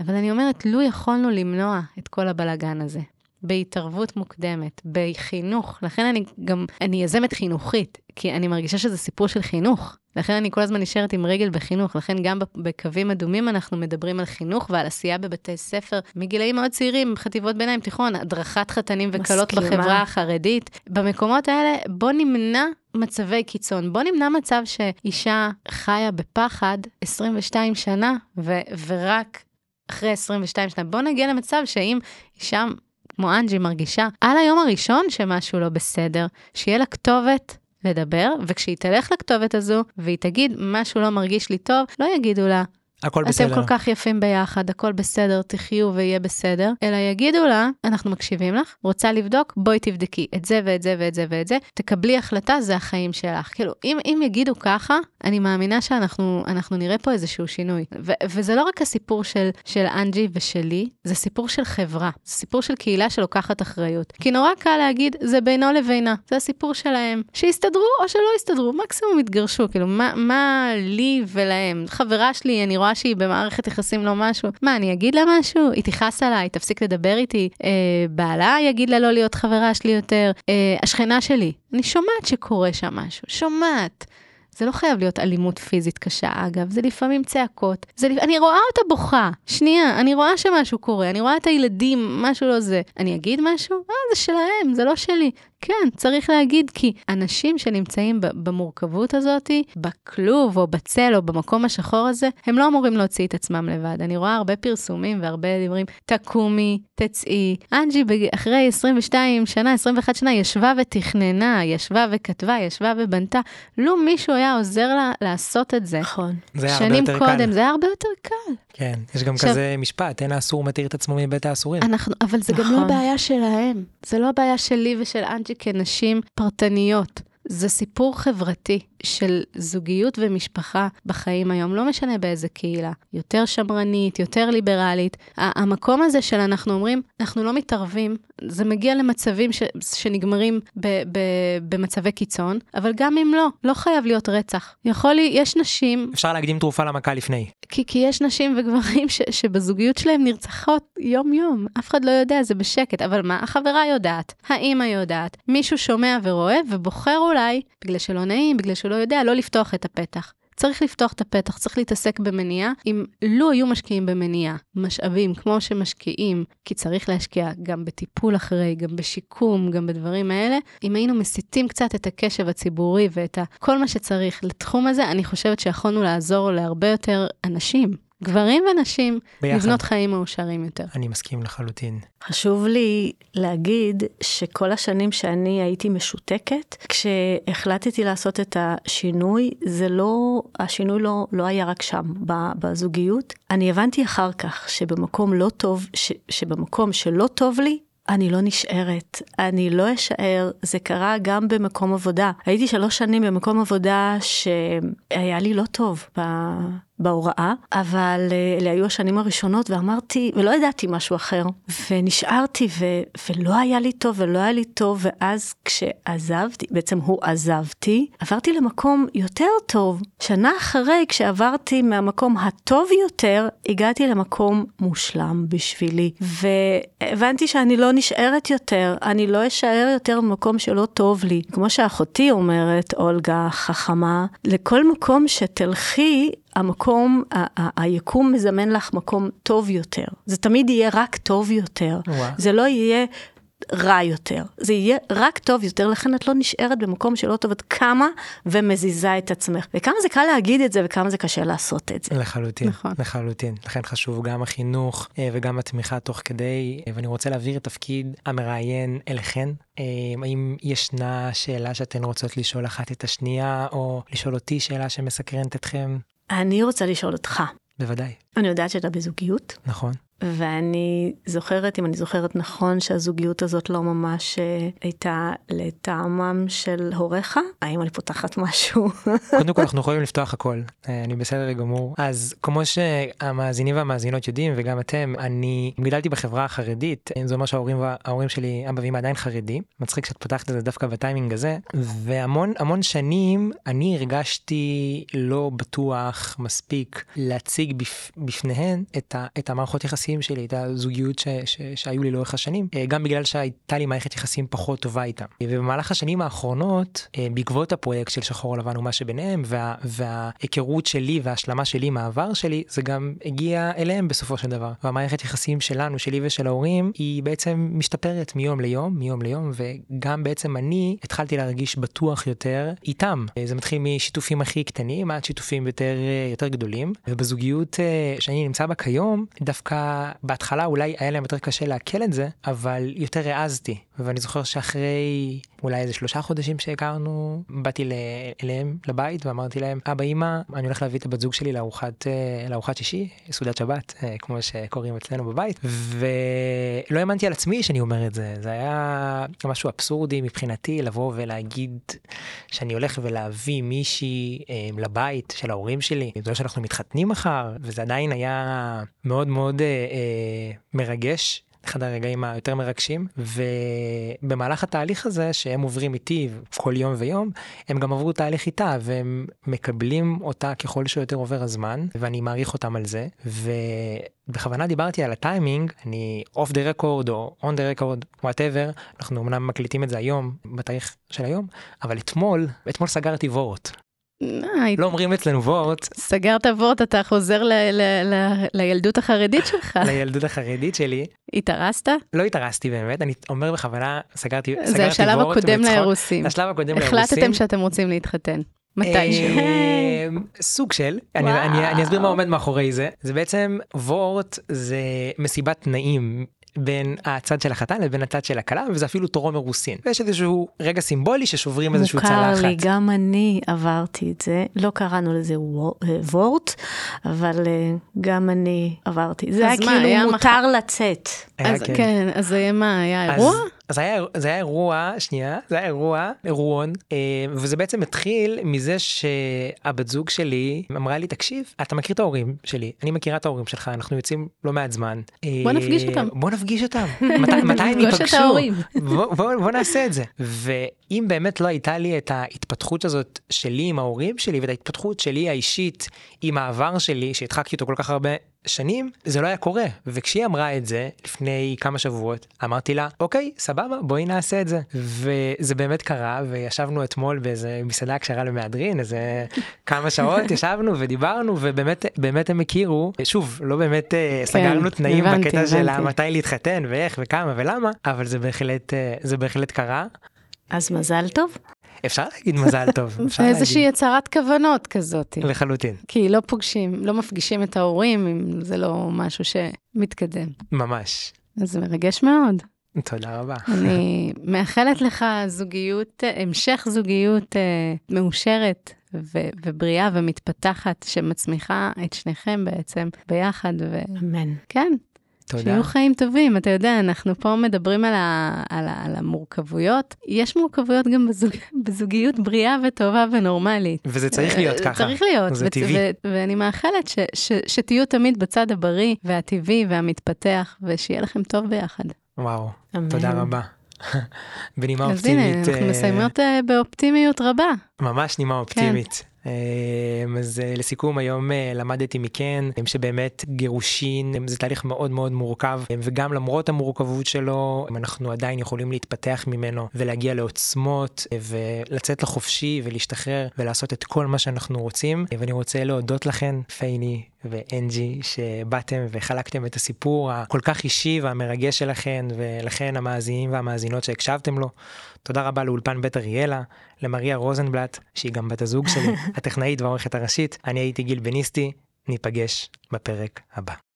אבל אני אומרת, לו יכולנו למנוע את כל הבלגן הזה, בהתערבות מוקדמת, בחינוך, לכן אני גם, אני יזמת חינוכית, כי אני מרגישה שזה סיפור של חינוך. לכן אני כל הזמן נשארת עם רגל בחינוך, לכן גם בקווים אדומים אנחנו מדברים על חינוך ועל עשייה בבתי ספר, מגילאים מאוד צעירים, חטיבות ביניים, תיכון, הדרכת חתנים וכלות בחברה החרדית. במקומות האלה, בוא נמנע מצבי קיצון. בוא נמנע מצב שאישה חיה בפחד 22 שנה, ו- ורק אחרי 22 שנה. בוא נגיע למצב שאם אישה כמו אנג'י מרגישה על היום הראשון שמשהו לא בסדר, שיהיה לה כתובת לדבר, וכשהיא תלך לכתובת הזו והיא תגיד משהו לא מרגיש לי טוב, לא יגידו לה, הכל בסדר. אתם כל כך יפים ביחד, הכל בסדר, תחיו ויהיה בסדר, אלא יגידו לה, אנחנו מקשיבים לך, רוצה לבדוק, בואי תבדקי את זה ואת זה ואת זה ואת זה, תקבלי החלטה, זה החיים שלך. כאילו, אם, אם יגידו ככה, אני מאמינה שאנחנו אנחנו נראה פה איזשהו שינוי. ו, וזה לא רק הסיפור של, של אנג'י ושלי, זה סיפור של חברה, זה סיפור של קהילה שלוקחת אחריות. כי נורא קל להגיד, זה בינו לבינה, זה הסיפור שלהם. שיסתדרו או שלא יסתדרו, מקסימום יתגרשו, כאילו, מה, מה לי ולהם? חברה שלי, אני רואה שהיא במערכת יחסים לא משהו, מה, אני אגיד לה משהו? היא תכעס עליי, תפסיק לדבר איתי, אה, בעלה יגיד לה לא להיות חברה שלי יותר, אה, השכנה שלי, אני שומעת שקורה שם משהו, שומעת. זה לא חייב להיות אלימות פיזית קשה, אגב, זה לפעמים צעקות. זה, אני רואה אותה בוכה, שנייה, אני רואה שמשהו קורה, אני רואה את הילדים, משהו לא זה. אני אגיד משהו? אה, זה שלהם, זה לא שלי. כן, צריך להגיד, כי אנשים שנמצאים במורכבות הזאת, בכלוב או בצל או במקום השחור הזה, הם לא אמורים להוציא את עצמם לבד. אני רואה הרבה פרסומים והרבה דברים, תקומי, תצאי. אנג'י אחרי 22 שנה, 21 שנה, ישבה ותכננה, ישבה וכתבה, ישבה ובנתה. לו מישהו היה עוזר לה לעשות את זה, נכון. זה היה הרבה יותר קודם, קל. זה היה הרבה יותר קל. כן, יש גם עכשיו- כזה משפט, אין האסור מתיר את עצמו מבית האסורים. אנחנו, אבל זה גם לא נכון. הבעיה שלהם. זה לא הבעיה שלי ושל אנג'י כנשים פרטניות. זה סיפור חברתי של זוגיות ומשפחה בחיים היום, לא משנה באיזה קהילה. יותר שמרנית, יותר ליברלית. המקום הזה של אנחנו אומרים, אנחנו לא מתערבים, זה מגיע למצבים ש- שנגמרים ב- ב- במצבי קיצון, אבל גם אם לא, לא חייב להיות רצח. יכול לי, יש נשים אפשר להקדים תרופה למכה לפני. כי, כי יש נשים וגברים ש, שבזוגיות שלהם נרצחות יום-יום. אף אחד לא יודע, זה בשקט. אבל מה, החברה יודעת, האימא יודעת, מישהו שומע ורואה ובוחר אולי, בגלל שלא נעים, בגלל שהוא לא יודע, לא לפתוח את הפתח. צריך לפתוח את הפתח, צריך להתעסק במניעה. אם לו היו משקיעים במניעה, משאבים כמו שמשקיעים, כי צריך להשקיע גם בטיפול אחרי, גם בשיקום, גם בדברים האלה, אם היינו מסיטים קצת את הקשב הציבורי ואת כל מה שצריך לתחום הזה, אני חושבת שיכולנו לעזור להרבה יותר אנשים, גברים ונשים, ביחד. לבנות חיים מאושרים יותר. אני מסכים לחלוטין. חשוב לי להגיד שכל השנים שאני הייתי משותקת, כשהחלטתי לעשות את השינוי, זה לא, השינוי לא, לא היה רק שם, ב- בזוגיות. אני הבנתי אחר כך שבמקום לא טוב, ש, שבמקום שלא טוב לי, אני לא נשארת, אני לא אשאר, זה קרה גם במקום עבודה. הייתי שלוש שנים במקום עבודה שהיה לי לא טוב ב... בהוראה, אבל אה, אלה היו השנים הראשונות ואמרתי, ולא ידעתי משהו אחר, ונשארתי ו, ולא היה לי טוב ולא היה לי טוב, ואז כשעזבתי, בעצם הוא עזבתי, עברתי למקום יותר טוב. שנה אחרי, כשעברתי מהמקום הטוב יותר, הגעתי למקום מושלם בשבילי, והבנתי שאני לא נשארת יותר, אני לא אשאר יותר במקום שלא טוב לי. כמו שאחותי אומרת, אולגה חכמה, לכל מקום שתלכי, המקום, היקום מזמן לך מקום טוב יותר. זה תמיד יהיה רק טוב יותר. וואו. זה לא יהיה רע יותר. זה יהיה רק טוב יותר, לכן את לא נשארת במקום שלא טוב, את קמה ומזיזה את עצמך. וכמה זה קל להגיד את זה וכמה זה קשה לעשות את זה. לחלוטין, נכון. לחלוטין. לכן חשוב גם החינוך אה, וגם התמיכה תוך כדי, אה, ואני רוצה להעביר את תפקיד המראיין אליכן. אה, האם ישנה שאלה שאתן רוצות לשאול אחת את השנייה, או לשאול אותי שאלה שמסקרנת אתכם? אני רוצה לשאול אותך, בוודאי, אני יודעת שאתה בזוגיות, נכון. ואני זוכרת, אם אני זוכרת נכון, שהזוגיות הזאת לא ממש אה, הייתה לטעמם של הוריך. האם אני פותחת משהו? קודם כל אנחנו יכולים לפתוח הכל, אה, אני בסדר גמור. אז כמו שהמאזינים והמאזינות יודעים, וגם אתם, אני גדלתי בחברה החרדית, אה, זה אומר שההורים שלי, אבא ואמא עדיין חרדים. מצחיק שאת פותחת את זה דווקא בטיימינג הזה. והמון המון שנים אני הרגשתי לא בטוח מספיק להציג בפ, בפניהן את, ה, את המערכות יחסים שלי, את הזוגיות ש, ש, שהיו לי לאורך השנים, אה, גם בגלל שהייתה לי מערכת יחסים פחות טובה איתם. ובמהלך השנים האחרונות, אה, בעקבות הפרויקט של שחור לבן ומה שביניהם, וה, וההיכרות שלי וההשלמה שלי מהעבר שלי, זה גם הגיע אליהם בסופו של דבר. והמערכת יחסים שלנו, שלי ושל ההורים, היא בעצם משתפרת מיום ליום, מיום ליום, וגם בעצם אני התחלתי להרגיש בטוח יותר איתם. אה, זה מתחיל משיתופים הכי קטנים עד שיתופים יותר, יותר גדולים, ובזוגיות שאני נמצא בה כיום, דווקא בהתחלה אולי היה להם יותר קשה לעכל את זה, אבל יותר העזתי. ואני זוכר שאחרי אולי איזה שלושה חודשים שהכרנו, באתי אליהם לבית ואמרתי להם, אבא, אמא, אני הולך להביא את הבת זוג שלי לארוחת, אה, לארוחת שישי, סעודת שבת, אה, כמו שקוראים אצלנו בבית, ולא האמנתי על עצמי שאני אומר את זה. זה היה משהו אבסורדי מבחינתי לבוא ולהגיד שאני הולך ולהביא מישהי אה, לבית של ההורים שלי, זה לא שאנחנו מתחתנים מחר, וזה עדיין היה מאוד מאוד אה, מרגש. אחד הרגעים היותר מרגשים ובמהלך התהליך הזה שהם עוברים איתי כל יום ויום הם גם עברו תהליך איתה והם מקבלים אותה ככל שיותר עובר הזמן ואני מעריך אותם על זה ובכוונה דיברתי על הטיימינג אני off the record או on the record whatever אנחנו אמנם מקליטים את זה היום בתאריך של היום אבל אתמול אתמול סגרתי וורט לא אומרים אצלנו וורט. סגרת וורט, אתה חוזר לילדות החרדית שלך. לילדות החרדית שלי. התארסת? לא התארסתי באמת, אני אומר בכוונה, סגרתי וורט. זה השלב הקודם לאירוסים. השלב הקודם לאירוסים. החלטתם שאתם רוצים להתחתן. מתישהו. אה, סוג של, אני אסביר מה עומד מאחורי זה. זה בעצם וורט זה מסיבת תנאים בין הצד של החתן לבין הצד של הכלה וזה אפילו טרום אירוסין. ויש איזשהו רגע סימבולי ששוברים איזשהו צלחת. מוכר לי, גם אני עברתי את זה, לא קראנו לזה וורט, אבל אה, גם אני עברתי. זה היה כאילו מותר לצאת. אז כן, אז זה מה, היה אירוע? אז היה, זה היה אירוע, שנייה, זה היה אירוע, אירועון, אה, וזה בעצם התחיל מזה שהבת זוג שלי אמרה לי, תקשיב, אתה מכיר את ההורים שלי, אני מכירה את ההורים שלך, אנחנו יוצאים לא מעט זמן. בוא נפגיש אותם. בוא נפגיש אותם. מתי, מתי הם ייפגשו? בוא, בוא, בוא נעשה את זה. ואם באמת לא הייתה לי את ההתפתחות הזאת שלי עם ההורים שלי, ואת ההתפתחות שלי האישית עם העבר שלי, שהדחקתי אותו כל כך הרבה שנים זה לא היה קורה וכשהיא אמרה את זה לפני כמה שבועות אמרתי לה אוקיי סבבה בואי נעשה את זה וזה באמת קרה וישבנו אתמול באיזה מסעדה קשרה למהדרין איזה כמה שעות ישבנו ודיברנו ובאמת באמת הם הכירו שוב לא באמת אה, כן, סגרנו תנאים הבנתי, בקטע של מתי להתחתן ואיך וכמה ולמה אבל זה בהחלט אה, זה בהחלט קרה. אז מזל טוב. אפשר להגיד מזל טוב. זה איזושהי הצהרת כוונות כזאת. לחלוטין. כי לא פוגשים, לא מפגישים את ההורים אם זה לא משהו שמתקדם. ממש. אז זה מרגש מאוד. תודה רבה. אני מאחלת לך זוגיות, המשך זוגיות אה, מאושרת ו- ובריאה ומתפתחת, שמצמיחה את שניכם בעצם ביחד. ו... אמן. כן, תודה. שיהיו חיים טובים, אתה יודע, אנחנו פה מדברים על, ה, על, ה, על המורכבויות. יש מורכבויות גם בזוג, בזוגיות בריאה וטובה ונורמלית. וזה צריך להיות ככה. צריך להיות. זה טבעי. ואני מאחלת ש, ש, שתהיו תמיד בצד הבריא והטבעי והמתפתח, ושיהיה לכם טוב ביחד. וואו, אמן. תודה רבה. בנימה אז אופטימית. אז הנה, אנחנו מסיימות באופטימיות רבה. ממש נימה אופטימית. כן. אמ, אז אה, לסיכום היום אה, למדתי מכן שבאמת גירושין זה תהליך מאוד מאוד מורכב וגם למרות המורכבות שלו אנחנו עדיין יכולים להתפתח ממנו ולהגיע לעוצמות אה, ולצאת לחופשי ולהשתחרר ולעשות את כל מה שאנחנו רוצים. ואני רוצה להודות לכן פייני ואנג'י שבאתם וחלקתם את הסיפור הכל כך אישי והמרגש שלכן ולכן המאזינים והמאזינות שהקשבתם לו. תודה רבה לאולפן בית אריאלה, למריה רוזנבלט, שהיא גם בת הזוג שלי, הטכנאית והעורכת הראשית. אני הייתי גיל בניסטי, ניפגש בפרק הבא.